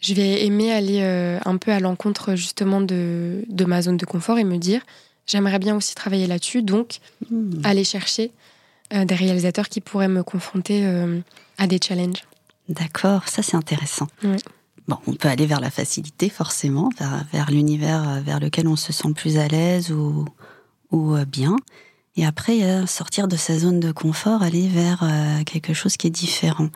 Je vais aimer aller euh, un peu à l'encontre justement de, de, ma zone de confort et me dire, j'aimerais bien aussi travailler là-dessus, donc hmm. aller chercher des réalisateurs qui pourraient me confronter à des challenges. D'accord, ça c'est intéressant. Bon, on peut aller vers la facilité forcément, vers, l'univers euh, vers lequel on se sent plus à l'aise ou, ou euh, bien. Et après, sortir de sa zone de confort, aller vers euh, quelque chose qui est différent.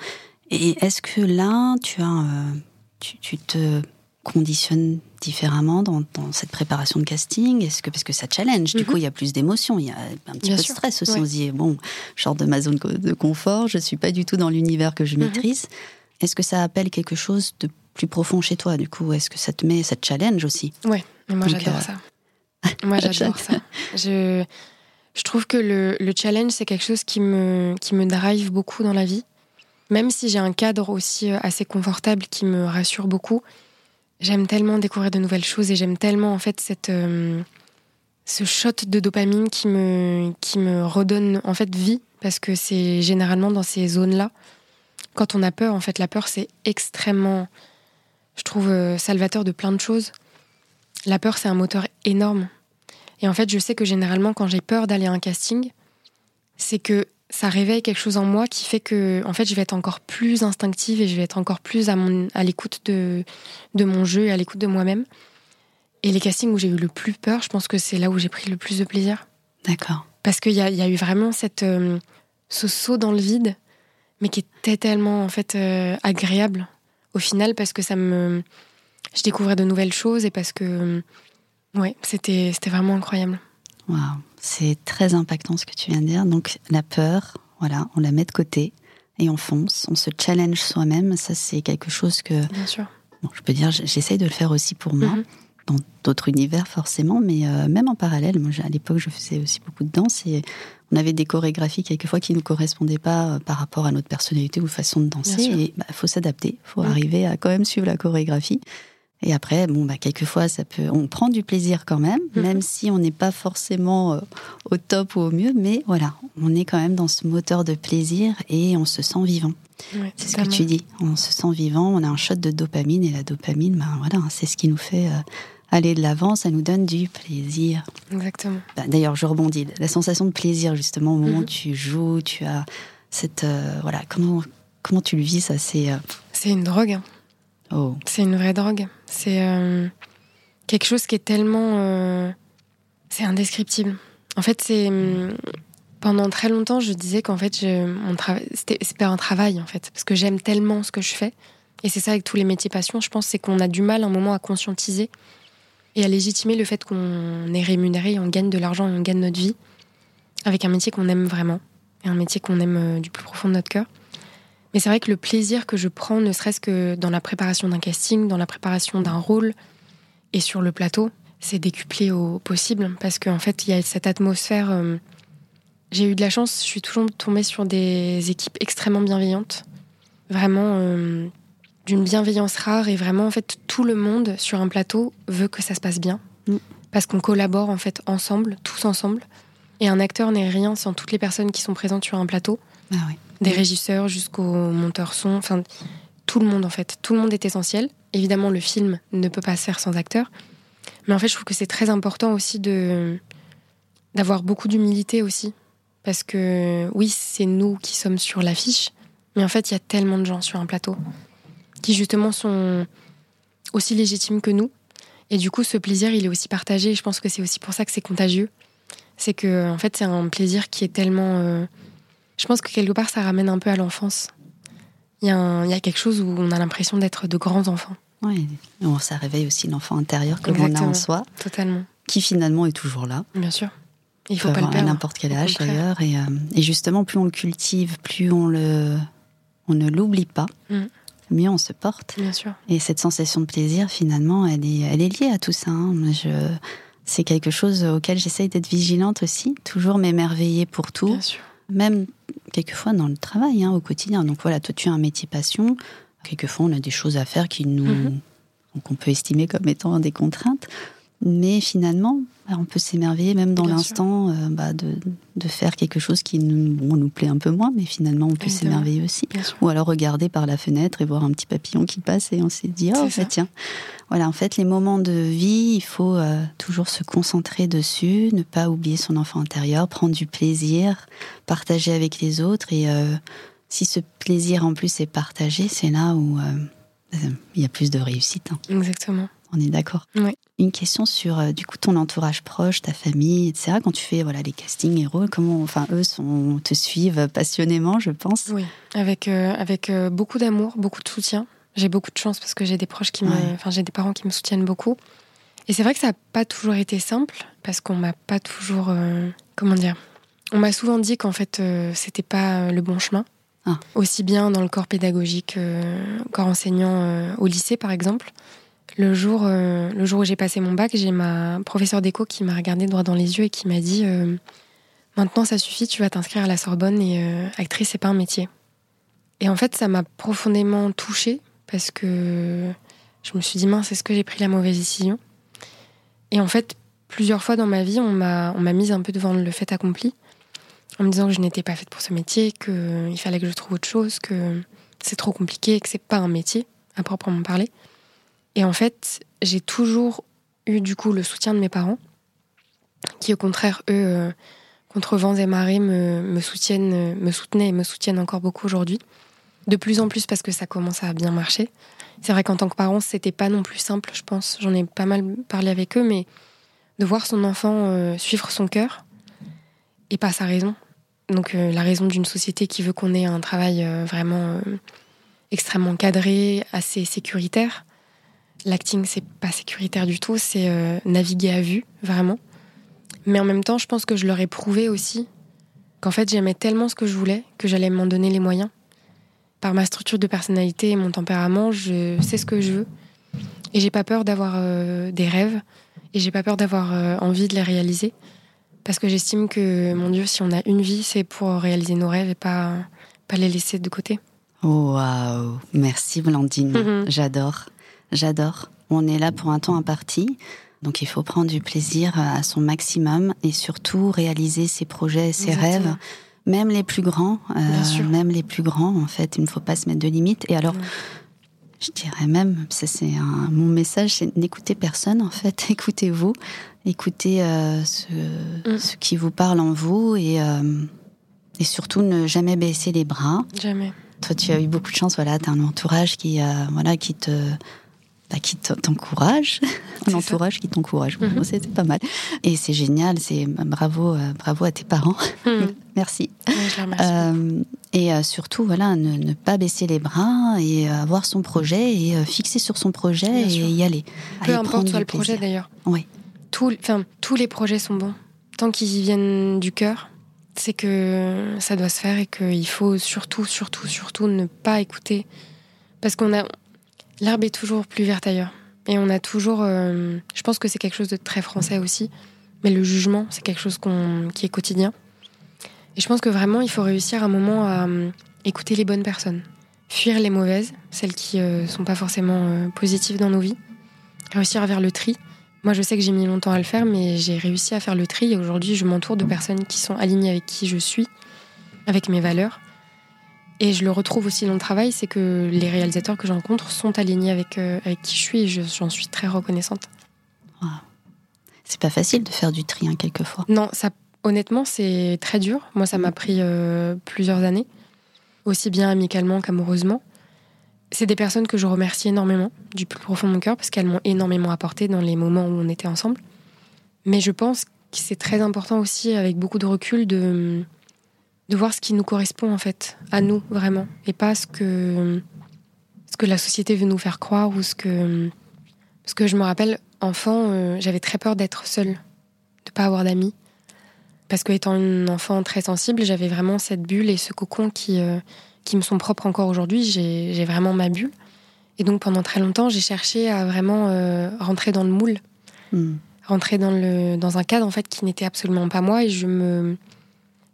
Et est-ce que là, tu as, euh, tu, te conditionnes différemment dans, cette préparation de casting? Est-ce que parce que ça challenge, du mhm. coup, il y a plus d'émotions, il y a un petit peu de stress aussi. On se dit bon, je sors de ma zone de confort, je suis pas du tout dans l'univers que je mhm. maîtrise. Est-ce que ça appelle quelque chose de plus profond chez toi, du coup Est-ce que ça te met, ça te challenge aussi Ouais, moi j'adore euh, ça. [LAUGHS] moi j'adore ça. [LAUGHS] Je, je trouve que le, le challenge, c'est quelque chose qui me, qui me drive beaucoup dans la vie. Même si j'ai un cadre aussi euh, assez confortable qui me rassure beaucoup, j'aime tellement découvrir de nouvelles choses et j'aime tellement en fait cette, euh, ce shot de dopamine qui me, qui me redonne en fait vie parce que c'est généralement dans ces zones-là. Quand on a peur, en fait, la peur c'est extrêmement, je trouve, euh, salvateur de plein de choses. La peur c'est un moteur énorme. Et en fait, je sais que généralement, quand j'ai peur d'aller à un casting, c'est que ça réveille quelque chose en moi qui fait que, en fait, je vais être encore plus instinctive et je vais être encore plus à, à l'écoute de, de mon jeu et à l'écoute de moi-même. Et les castings où j'ai eu le plus peur, je pense que c'est là où j'ai pris le plus de plaisir. D'accord. Parce qu'il y, y a, eu vraiment cette, euh, ce saut dans le vide, mais qui était tellement, en fait, euh, agréable au final, parce que ça me. Je découvrais de nouvelles choses et parce que. Ouais, c'était vraiment incroyable. Waouh, c'est très impactant ce que tu viens de dire. Donc la peur, voilà, on la met de côté et on fonce, on se challenge soi-même. Ça, c'est quelque chose que. Bien sûr. Bon, je peux dire, j'essaye de le faire aussi pour moi, mhm. Dans d'autres univers forcément, mais euh, même en parallèle. Moi, à l'époque, je faisais aussi beaucoup de danse et on avait des chorégraphies quelquefois qui ne correspondaient pas euh, par rapport à notre personnalité ou façon de danser. Et il bah, faut s'adapter, il faut arriver à quand même suivre la chorégraphie. Et après, bon, bah, quelquefois, ça peut, on prend du plaisir quand même, mhm. même si on n'est pas forcément euh, au top ou au mieux, mais voilà, on est quand même dans ce moteur de plaisir et on se sent vivant. c'est ce que tu dis, on se sent vivant, on a un shot de dopamine et la dopamine, ben voilà, c'est ce qui nous fait euh, aller de l'avant, ça nous donne du plaisir. Exactement. Bah, d'ailleurs, je rebondis, la sensation de plaisir justement au moment où mhm. tu joues, tu as cette, euh, voilà, comment comment tu le vis ça, c'est. C'est une drogue. Hein. Oh. C'est une vraie drogue. C'est euh, quelque chose qui est tellement. Euh, c'est indescriptible. En fait, c'est. Hum, pendant très longtemps, je disais qu'en fait, c'était pas un travail, en fait. Parce que j'aime tellement ce que je fais. Et c'est ça avec tous les métiers passion, je pense, c'est qu'on a du mal un moment à conscientiser et à légitimer le fait qu'on est rémunéré, on gagne de l'argent et on gagne notre vie avec un métier qu'on aime vraiment et un métier qu'on aime euh, du plus profond de notre cœur. Mais c'est vrai que le plaisir que je prends, ne serait-ce que dans la préparation d'un casting, dans la préparation d'un rôle et sur le plateau, c'est décuplé au possible parce qu'en fait, il y a cette atmosphère. Euh, j'ai eu de la chance, je suis toujours tombée sur des équipes extrêmement bienveillantes, vraiment euh, d'une bienveillance rare et vraiment en fait tout le monde sur un plateau veut que ça se passe bien mm. parce qu'on collabore en fait ensemble, tous ensemble. Et un acteur n'est rien sans toutes les personnes qui sont présentes sur un plateau. Ah oui des régisseurs jusqu'aux monteurs son, enfin tout le monde en fait. Tout le monde est essentiel. Évidemment, le film ne peut pas se faire sans acteurs. Mais en fait, je trouve que c'est très important aussi de d'avoir beaucoup d'humilité aussi. Parce que oui, c'est nous qui sommes sur l'affiche, mais en fait, il y a tellement de gens sur un plateau qui justement sont aussi légitimes que nous. Et du coup, ce plaisir, il est aussi partagé. je pense que c'est aussi pour ça que c'est contagieux. C'est que, en fait, c'est un plaisir qui est tellement euh, je pense que quelque part, ça ramène un peu à l'enfance. Il y, a quelque chose où on a l'impression d'être de grands enfants. Oui, ça réveille aussi l'enfant intérieur que l'on a en soi. Totalement. Qui finalement est toujours là. Bien sûr. Il faut pas le perdre. À n'importe quel âge d'ailleurs. Euh, et, justement, plus on le cultive, plus on, le, on ne l'oublie pas. Mm. Mieux on se porte. Bien sûr. Et cette sensation de plaisir, finalement, elle est, elle est liée à tout ça. Hein. Je, c'est quelque chose auquel j'essaye d'être vigilante aussi, toujours m'émerveiller pour tout. Bien sûr même quelquefois dans le travail, hein, au quotidien. Donc voilà, toi tu as un métier passion, quelquefois on a des choses à faire qui nous, mhm. qu'on peut estimer comme étant des contraintes. Mais finalement, bah, on peut s'émerveiller même dans l'instant euh, bah, de, de, faire quelque chose qui nous, nous plaît un peu moins, mais finalement on peut s'émerveiller aussi. Ou alors regarder par la fenêtre et voir un petit papillon qui passe et on s'est dit, oh bah, tiens. Voilà, en fait, les moments de vie, il faut euh, toujours se concentrer dessus, ne pas oublier son enfant intérieur, prendre du plaisir, partager avec les autres. Et euh, si ce plaisir en plus est partagé, c'est là où il y a plus de réussite. Hein. Exactement. On est d'accord. Oui. Une question sur euh, du coup ton entourage proche, ta famille, etc. Quand tu fais voilà les castings héros, comment, enfin eux sont, te suivent passionnément, je pense. Oui, avec euh, avec euh, beaucoup d'amour, beaucoup de soutien. J'ai beaucoup de chance parce que j'ai des proches qui me, Ouais. enfin j'ai des parents qui me soutiennent beaucoup. Et c'est vrai que ça n'a pas toujours été simple parce qu'on m'a pas toujours, euh, comment dire, on m'a souvent dit qu'en fait c'était pas le bon chemin. Ah. Aussi bien dans le corps pédagogique, corps enseignant au lycée par exemple. Le jour, euh, le jour où j'ai passé mon bac, j'ai ma professeure d'éco qui m'a regardé droit dans les yeux et qui m'a dit euh, Maintenant, ça suffit, tu vas t'inscrire à la Sorbonne et euh, actrice, c'est pas un métier. Et en fait, ça m'a profondément touchée parce que je me suis dit Mince, est-ce que j'ai pris la mauvaise décision? Et en fait, plusieurs fois dans ma vie, on m'a on m'a mise un peu devant le fait accompli en me disant que je n'étais pas faite pour ce métier, qu'il fallait que je trouve autre chose, que c'est trop compliqué, que c'est pas un métier à proprement parler. Et en fait, j'ai toujours eu du coup le soutien de mes parents, qui au contraire, eux, euh, contre vents et marées, me, soutiennent, euh, me soutenaient et me soutiennent encore beaucoup aujourd'hui. De plus en plus parce que ça commence à bien marcher. C'est vrai qu'en tant que parent, c'était pas non plus simple, je pense. J'en ai pas mal parlé avec eux, mais de voir son enfant euh, suivre son cœur et pas sa raison. Donc la raison d'une société qui veut qu'on ait un travail vraiment extrêmement cadré, assez sécuritaire. L'acting, c'est pas sécuritaire du tout, c'est euh, naviguer à vue, vraiment. Mais en même temps, je pense que je leur ai prouvé aussi qu'en fait, j'aimais tellement ce que je voulais que j'allais m'en donner les moyens. Par ma structure de personnalité et mon tempérament, je sais ce que je veux. Et j'ai pas peur d'avoir euh, des rêves. Et j'ai pas peur d'avoir euh, envie de les réaliser. Parce que j'estime que, mon Dieu, si on a une vie, c'est pour réaliser nos rêves et pas, pas les laisser de côté. Waouh, merci Blandine, Mhm. j'adore, j'adore. On est là pour un temps imparti, donc il faut prendre du plaisir à son maximum et surtout réaliser ses projets, ses Exactement. rêves, même les plus grands, euh, Bien sûr. même les plus grands en fait. Il ne faut pas se mettre de limites. Et alors, je dirais même, ça c'est mon message, c'est n'écoutez personne en fait, [LAUGHS] écoutez-vous, écoutez euh, ce, Mm. ce qui vous parle en vous et euh, et surtout ne jamais baisser les bras. Jamais. Toi, tu as eu beaucoup de chance. Voilà, tu as un entourage qui, euh, voilà, qui te, bah, qui te- t'encourage, un ça. entourage qui t'encourage. Mhm. Bon, C'était pas mal. Et c'est génial. C'est bravo, euh, bravo à tes parents. Hmm. [LAUGHS] Merci. Euh, et euh, surtout, voilà, ne, ne pas baisser les bras et euh, avoir son projet et euh, fixer sur son projet Bien et sûr. y aller. Peu importe soit le projet d'ailleurs. Oui. Tout, tous les projets sont bons. Tant qu'ils viennent du cœur, c'est que ça doit se faire et qu'il faut surtout, surtout, surtout ne pas écouter. Parce qu'on a. L'herbe est toujours plus verte ailleurs. Et on a toujours. euh, je pense que c'est quelque chose de très français aussi. Mais le jugement, c'est quelque chose qui est quotidien. Et je pense que vraiment, il faut réussir à un moment à euh, écouter les bonnes personnes. Fuir les mauvaises, celles qui euh, sont pas forcément positives dans nos vies. Réussir à faire le tri. Moi, je sais que j'ai mis longtemps à le faire, mais j'ai réussi à faire le tri. Et aujourd'hui, je m'entoure de personnes qui sont alignées avec qui je suis, avec mes valeurs. Et je le retrouve aussi dans le travail, c'est que les réalisateurs que je rencontre sont alignés avec, euh, avec qui je suis et je- j'en suis très reconnaissante. C'est pas facile de faire du tri, hein, quelquefois. Non, ça, honnêtement, c'est très dur. Moi, ça m'a pris euh, plusieurs années, aussi bien amicalement qu'amoureusement. C'est des personnes que je remercie énormément, du plus profond de mon cœur, parce qu'elles m'ont énormément apporté dans les moments où on était ensemble. Mais je pense que c'est très important aussi, avec beaucoup de recul, de, de voir ce qui nous correspond, en fait, à nous, vraiment, et pas ce que, ce que la société veut nous faire croire ou ce que. Parce que je me rappelle, enfant, euh, j'avais très peur d'être seule, de pas avoir d'amis. Parce que étant une enfant très sensible, j'avais vraiment cette bulle et ce cocon qui, euh, qui me sont propres encore aujourd'hui. J'ai vraiment ma bulle. Et donc pendant très longtemps, j'ai cherché à vraiment euh, rentrer dans le moule, Hmm. rentrer dans, le, dans un cadre en fait qui n'était absolument pas moi. Et je me,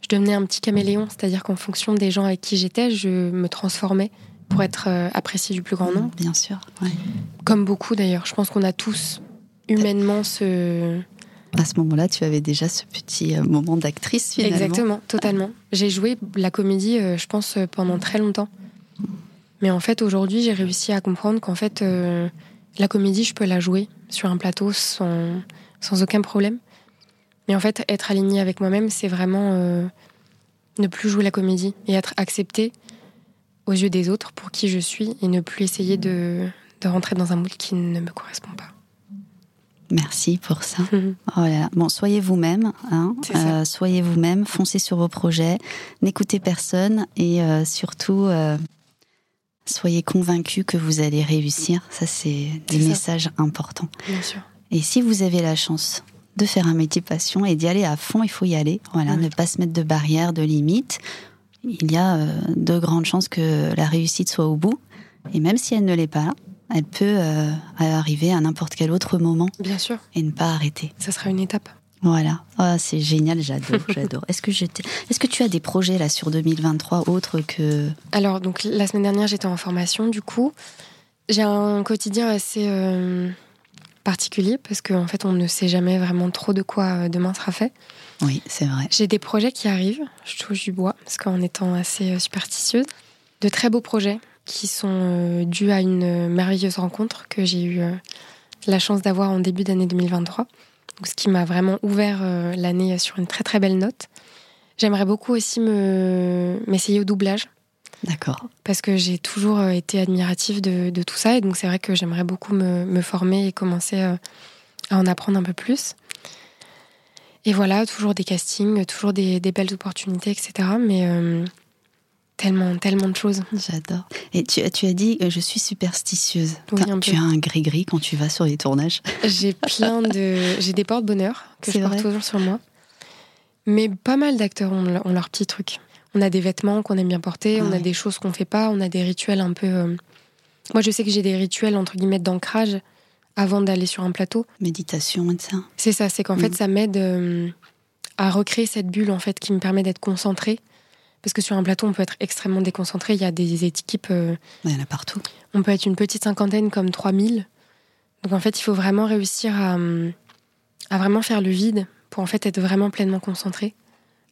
je devenais un petit caméléon, c'est-à-dire qu'en fonction des gens avec qui j'étais, je me transformais pour être euh, appréciée du plus grand nombre. Bien sûr. ouais. Comme beaucoup d'ailleurs. Je pense qu'on a tous humainement ce, À ce moment-là, tu avais déjà ce petit euh, moment d'actrice finalement. Exactement, totalement. J'ai joué la comédie, euh, je pense, pendant très longtemps. Mais en fait, aujourd'hui, j'ai réussi à comprendre qu'en fait, euh, la comédie, je peux la jouer sur un plateau sans, sans aucun problème. Mais en fait, être aligné avec moi-même, c'est vraiment euh, ne plus jouer la comédie et être accepté aux yeux des autres pour qui je suis et ne plus essayer de, de rentrer dans un moule qui ne me correspond pas. Merci pour ça. [LAUGHS] Oh là là. Bon, soyez vous-même, hein. Euh, soyez vous-même, foncez sur vos projets, n'écoutez personne et euh, surtout euh, soyez convaincus que vous allez réussir. Ça, c'est des messages importants. Bien sûr. Et si vous avez la chance de faire un métier passion et d'y aller à fond, il faut y aller. Voilà, Ouais. ne pas se mettre de barrières, de limites. Il y a euh, de grandes chances que la réussite soit au bout. Et même si elle ne l'est pas, elle peut euh, arriver à n'importe quel autre moment Bien sûr. et ne pas arrêter. Ça sera une étape. Voilà, Ah, c'est génial, j'adore, [LAUGHS] j'adore. Est-ce que est-ce que tu as des projets là sur 2023 autres que Alors, donc, la semaine dernière, j'étais en formation, du coup. J'ai un quotidien assez euh, particulier parce qu'en fait, on ne sait jamais vraiment trop de quoi euh, demain sera fait. Oui, c'est vrai. J'ai des projets qui arrivent, je touche du bois, parce qu'en étant assez euh, superstitieuse, de très beaux projets qui sont euh, dus à une merveilleuse rencontre que j'ai eu la chance d'avoir en début d'année 2023. Donc, ce qui m'a vraiment ouvert l'année sur une très très belle note. J'aimerais beaucoup aussi me m'essayer au doublage D'accord. parce que j'ai toujours euh, été admirative de, de tout ça et donc c'est vrai que j'aimerais beaucoup me, me former et commencer euh, à en apprendre un peu plus. Et voilà, toujours des castings, toujours des, des belles opportunités, etc. Mais euh, tellement, tellement de choses. J'adore. Et tu, tu as dit euh, je suis superstitieuse. Oui, T'as- un tu as un gris-gris quand tu vas sur les tournages. J'ai plein de. J'ai des porte-bonheur que je porte toujours sur moi. Mais pas mal d'acteurs ont, ont leurs petits trucs. On a des vêtements qu'on aime bien porter, on a des choses qu'on fait pas, on a des rituels un peu. euh, Moi, je sais que j'ai des rituels entre guillemets d'ancrage avant d'aller sur un plateau. Méditation et ça. C'est ça, c'est qu'en Mm. fait, ça m'aide euh, à recréer cette bulle en fait qui me permet d'être concentrée. Parce que sur un plateau, on peut être extrêmement déconcentré. Il y a des équipes, euh, Il y en a partout. on peut être une petite cinquantaine comme 3000. Donc en fait, il faut vraiment réussir à, hum, à vraiment faire le vide pour en fait être vraiment pleinement concentré.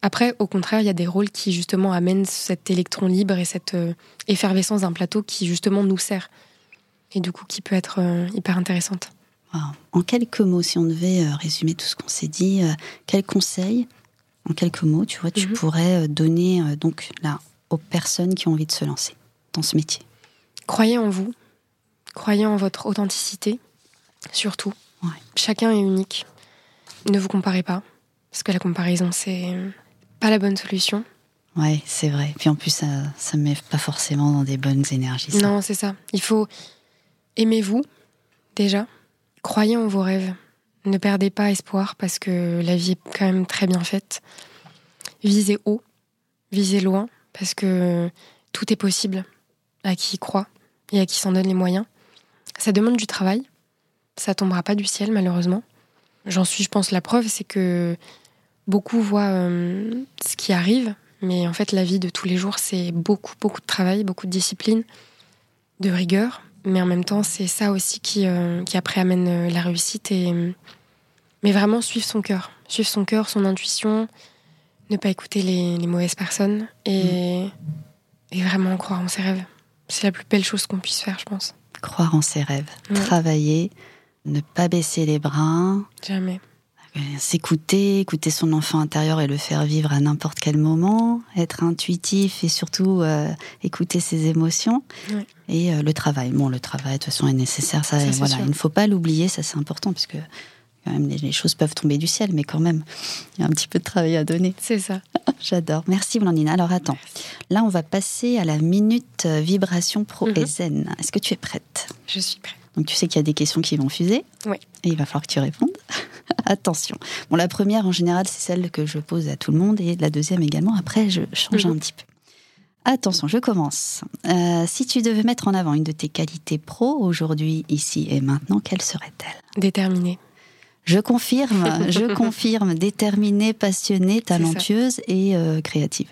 Après, au contraire, il y a des rôles qui justement amènent cet électron libre et cette euh, effervescence d'un plateau qui justement nous sert. Et du coup, qui peut être euh, hyper intéressante. Wow. En quelques mots, si on devait euh, résumer tout ce qu'on s'est dit, quels conseils, en quelques mots, tu vois, tu Mhm. pourrais donner donc là aux personnes qui ont envie de se lancer dans ce métier? Croyez en vous, croyez en votre authenticité, surtout. Ouais. Chacun est unique. Ne vous comparez pas, parce que la comparaison, c'est pas la bonne solution. Ouais, c'est vrai. Puis en plus, ça, ça met pas forcément dans des bonnes énergies. ça. Non, c'est ça. Il faut aimez-vous déjà, croyez en vos rêves, ne perdez pas espoir parce que la vie est quand même très bien faite. Visez haut, visez loin parce que tout est possible à qui y croit et à qui s'en donne les moyens. Ça demande du travail, ça tombera pas du ciel malheureusement. J'en suis, je pense, la preuve, c'est que beaucoup voient euh, ce qui arrive, mais en fait, la vie de tous les jours, c'est beaucoup, beaucoup de travail, beaucoup de discipline de rigueur, mais en même temps, c'est ça aussi qui, euh, qui après amène euh, la réussite. Et, mais vraiment suivre son cœur, suivre son cœur, son intuition, ne pas écouter les, les mauvaises personnes et, et vraiment croire en ses rêves. C'est la plus belle chose qu'on puisse faire, je pense. Croire en ses rêves, Ouais. travailler, ne pas baisser les bras, Jamais. Euh, s'écouter, écouter son enfant intérieur et le faire vivre à n'importe quel moment, être intuitif et surtout euh, écouter ses émotions. Ouais. Et euh, le travail. Bon, le travail, de toute façon, est nécessaire. Ça, voilà, sûr. il ne faut pas l'oublier, ça c'est important, parce que quand même, les, les choses peuvent tomber du ciel, mais quand même, il y a un petit peu de travail à donner. C'est ça. [LAUGHS] J'adore. Merci Blandine. Alors attends, là on va passer à la minute vibration pro et zen. Est-ce que tu es prête? Je suis prête. Donc tu sais qu'il y a des questions qui vont fuser. Oui. Et il va falloir que tu répondes. [LAUGHS] Attention. Bon, la première en général c'est celle que je pose à tout le monde et la deuxième également. Après je change Mhm. un petit peu. Attention, je commence. Euh, si tu devais mettre en avant une de tes qualités pro aujourd'hui, ici et maintenant, quelle serait-elle? Déterminée. Je confirme, je [LAUGHS] confirme, déterminée, passionnée, talentueuse et euh, créative.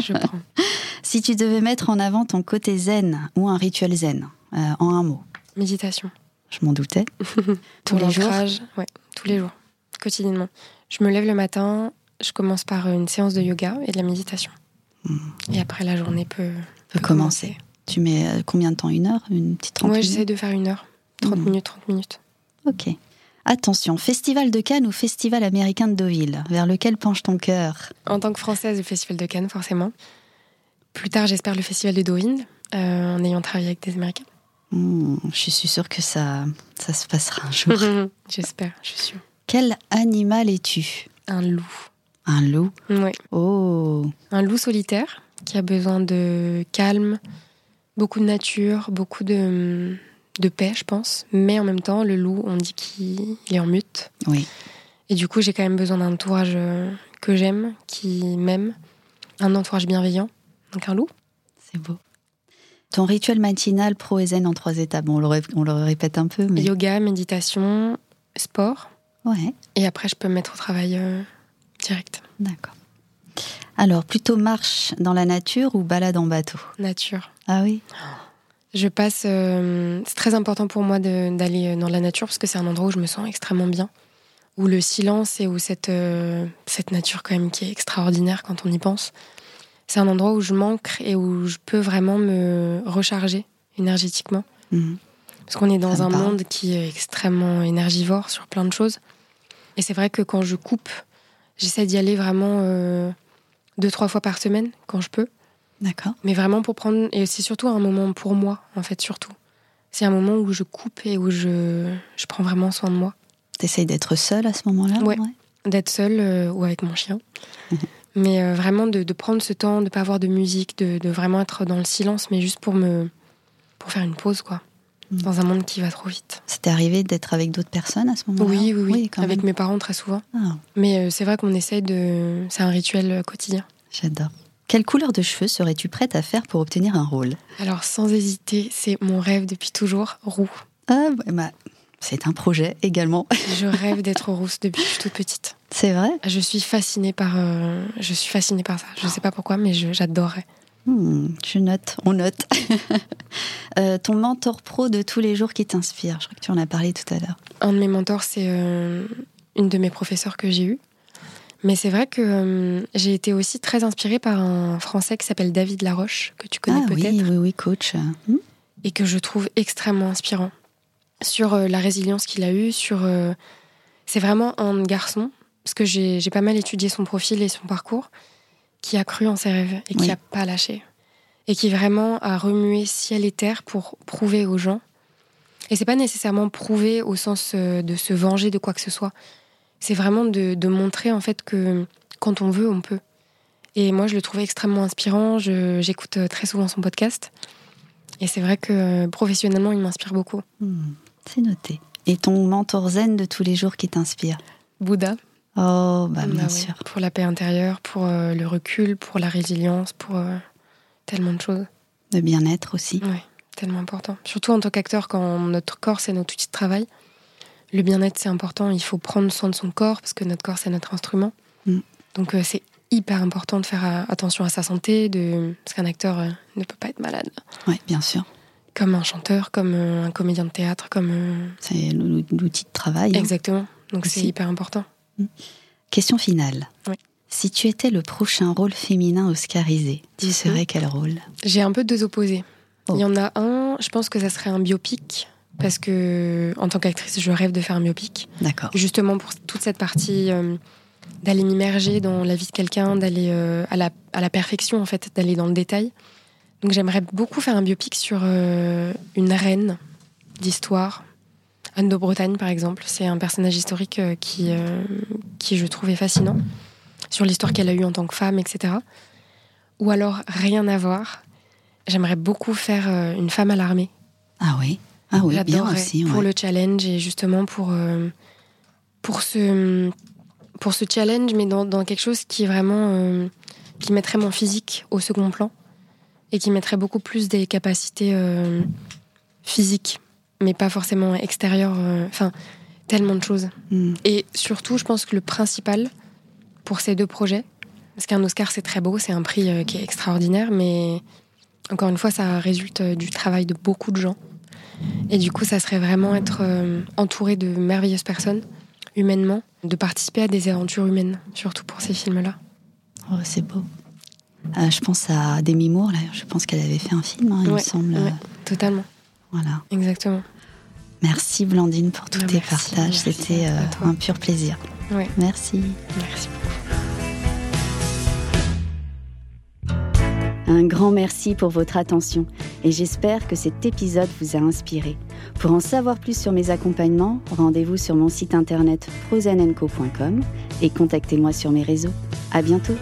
Je prends. [LAUGHS] Si tu devais mettre en avant ton côté zen ou un rituel zen, euh, en un mot, Méditation. je m'en doutais. [LAUGHS] Tous les jours? ouais, tous les jours, quotidiennement. Je me lève le matin, je commence par une séance de yoga et de la méditation. Et après, la journée peut, Hmm. peut commencer. Tu mets euh, combien de temps? Une heure? Une petite trente Moi, j'essaie de faire une heure. 30 Mhm. minutes, 30 minutes. Ok. Attention, Festival de Cannes ou Festival américain de Deauville? Vers lequel penche ton cœur? En tant que Française, le Festival de Cannes, forcément. Plus tard, j'espère le Festival de Deauville, euh, en ayant travaillé avec des Américains. Hmm, je suis sûre que ça, ça se passera un jour. [LAUGHS] J'espère, je suis sûre. Quel animal es-tu? Un loup. Un loup? Oui. Oh Un loup solitaire qui a besoin de calme, beaucoup de nature, beaucoup de, de paix, je pense. Mais en même temps, le loup, on dit qu'il est en mute. Oui. Et du coup, j'ai quand même besoin d'un entourage euh, que j'aime, qui m'aime, un entourage bienveillant. Donc un loup. C'est beau. Ton rituel matinal pro et zen en trois étapes, bon, on, le, ré- on le répète un peu, mais... Yoga, méditation, sport. Ouais, Et après, je peux me mettre au travail euh, direct. d'accord. Alors, plutôt marche dans la nature ou balade en bateau? Nature. Ah oui? Je passe. euh, c'est très important pour moi d'aller dans la nature parce que c'est un endroit où je me sens extrêmement bien. Où le silence et où cette, euh, cette nature, quand même, qui est extraordinaire quand on y pense. C'est un endroit où je manque et où je peux vraiment me recharger énergétiquement. Mhm. Parce qu'on est dans un parle. monde qui est extrêmement énergivore sur plein de choses. Et c'est vrai que quand je coupe, j'essaie d'y aller vraiment euh, deux, trois fois par semaine, quand je peux. D'accord. Mais vraiment pour prendre. Et c'est surtout un moment pour moi, en fait, surtout. C'est un moment où je coupe et où je, je prends vraiment soin de moi. T'essayes d'être seule à ce moment-là? Ouais. D'être seule euh, ou avec mon chien. [LAUGHS] mais euh, vraiment de, de prendre ce temps, de pas avoir de musique, de, de vraiment être dans le silence, mais juste pour me. pour faire une pause, quoi. Mhm. Dans un monde qui va trop vite. C'était arrivé d'être avec d'autres personnes à ce moment-là? Oui, oui, oui. avec même. mes parents très souvent. Ah, Mais euh, c'est vrai qu'on essaye de. C'est un rituel euh, quotidien. J'adore. Quelle couleur de cheveux serais-tu prête à faire pour obtenir un rôle? Alors, sans hésiter, c'est mon rêve depuis toujours, roux. Ah, bah, c'est un projet également. [LAUGHS] Je rêve d'être rousse depuis que je suis toute petite. C'est vrai Je suis fascinée par, euh, je suis fascinée par ça. Je sais pas pourquoi, mais j'adorerais. Hmm, Je note, on note. [LAUGHS] Euh, ton mentor pro de tous les jours qui t'inspire, je crois que tu en as parlé tout à l'heure. Un de mes mentors, c'est euh, une de mes professeurs que j'ai eue. Mais c'est vrai que euh, j'ai été aussi très inspirée par un Français qui s'appelle David Laroche, que tu connais ah peut-être, oui, oui, oui, coach. Hmm, et que je trouve extrêmement inspirant. Sur euh, la résilience qu'il a eue, sur. euh, c'est vraiment un garçon, parce que j'ai pas mal étudié son profil et son parcours, qui a cru en ses rêves et qui Oui. a pas lâché. Et qui vraiment a remué ciel et terre pour prouver aux gens. Et c'est pas nécessairement prouver au sens euh, de se venger de quoi que ce soit. C'est vraiment de, de montrer en fait que quand on veut, on peut. Et moi, je le trouvais extrêmement inspirant. J'écoute très souvent son podcast. Et c'est vrai que professionnellement, il m'inspire beaucoup. hmm, C'est noté. Et ton mentor zen de tous les jours qui t'inspire Bouddha. Oh, bah, bien Bah ouais, sûr. Pour la paix intérieure, pour euh, le recul, pour la résilience, pour euh, tellement de choses. De bien-être aussi. Ouais, tellement important. Surtout en tant qu'acteur, quand notre corps, c'est notre outil de travail. Le bien-être, c'est important. Il faut prendre soin de son corps parce que notre corps, c'est notre instrument. Mm. Donc, euh, c'est hyper important de faire attention à sa santé, de... parce qu'un acteur ne peut pas être malade. Oui, bien sûr. Comme un chanteur, comme euh, un comédien de théâtre, comme. euh, C'est l'ou- l'outil de travail. hein. Exactement. Donc, c'est hyper important. Question finale. Oui. Si tu étais le prochain rôle féminin oscarisé, tu serais quel rôle? J'ai un peu deux opposés. Oh. Il y en a un, je pense que ça serait un biopic, parce que en tant qu'actrice, je rêve de faire un biopic. D'accord. Justement pour toute cette partie euh, d'aller m'immerger dans la vie de quelqu'un, d'aller euh, à, la, à la perfection, en fait, d'aller dans le détail. Donc j'aimerais beaucoup faire un biopic sur euh, une reine d'histoire. Anne de Bretagne, par exemple. C'est un personnage historique euh, qui, euh, qui, je trouvais fascinant, sur l'histoire qu'elle a eue en tant que femme, etc. Ou alors, rien à voir. J'aimerais beaucoup faire euh, une femme à l'armée. Ah oui. Ah oui, bien pour le challenge et justement pour pour ce pour ce challenge, mais dans, dans quelque chose qui est vraiment qui mettrait mon physique au second plan et qui mettrait beaucoup plus des capacités euh, physiques, mais pas forcément extérieures. euh, Enfin, tellement de choses. Hmm. Et surtout, je pense que le principal pour ces deux projets, parce qu'un Oscar c'est très beau, c'est un prix euh, qui est extraordinaire, mais encore une fois, ça résulte du travail de beaucoup de gens. Et du coup, ça serait vraiment être entouré de merveilleuses personnes, humainement, de participer à des aventures humaines, surtout pour ces films-là. Oh, c'est beau. Euh, je pense à Demi Moore, là. je pense qu'elle avait fait un film, hein, il me semble. ouais. Totalement, Voilà. exactement. Merci Blandine pour tous Ah, tes merci, partages, c'était euh, un pur plaisir. Ouais. Merci. Merci. Un grand merci pour votre attention et j'espère que cet épisode vous a inspiré. Pour en savoir plus sur mes accompagnements, rendez-vous sur mon site internet prozenenco.com et contactez-moi sur mes réseaux. À bientôt!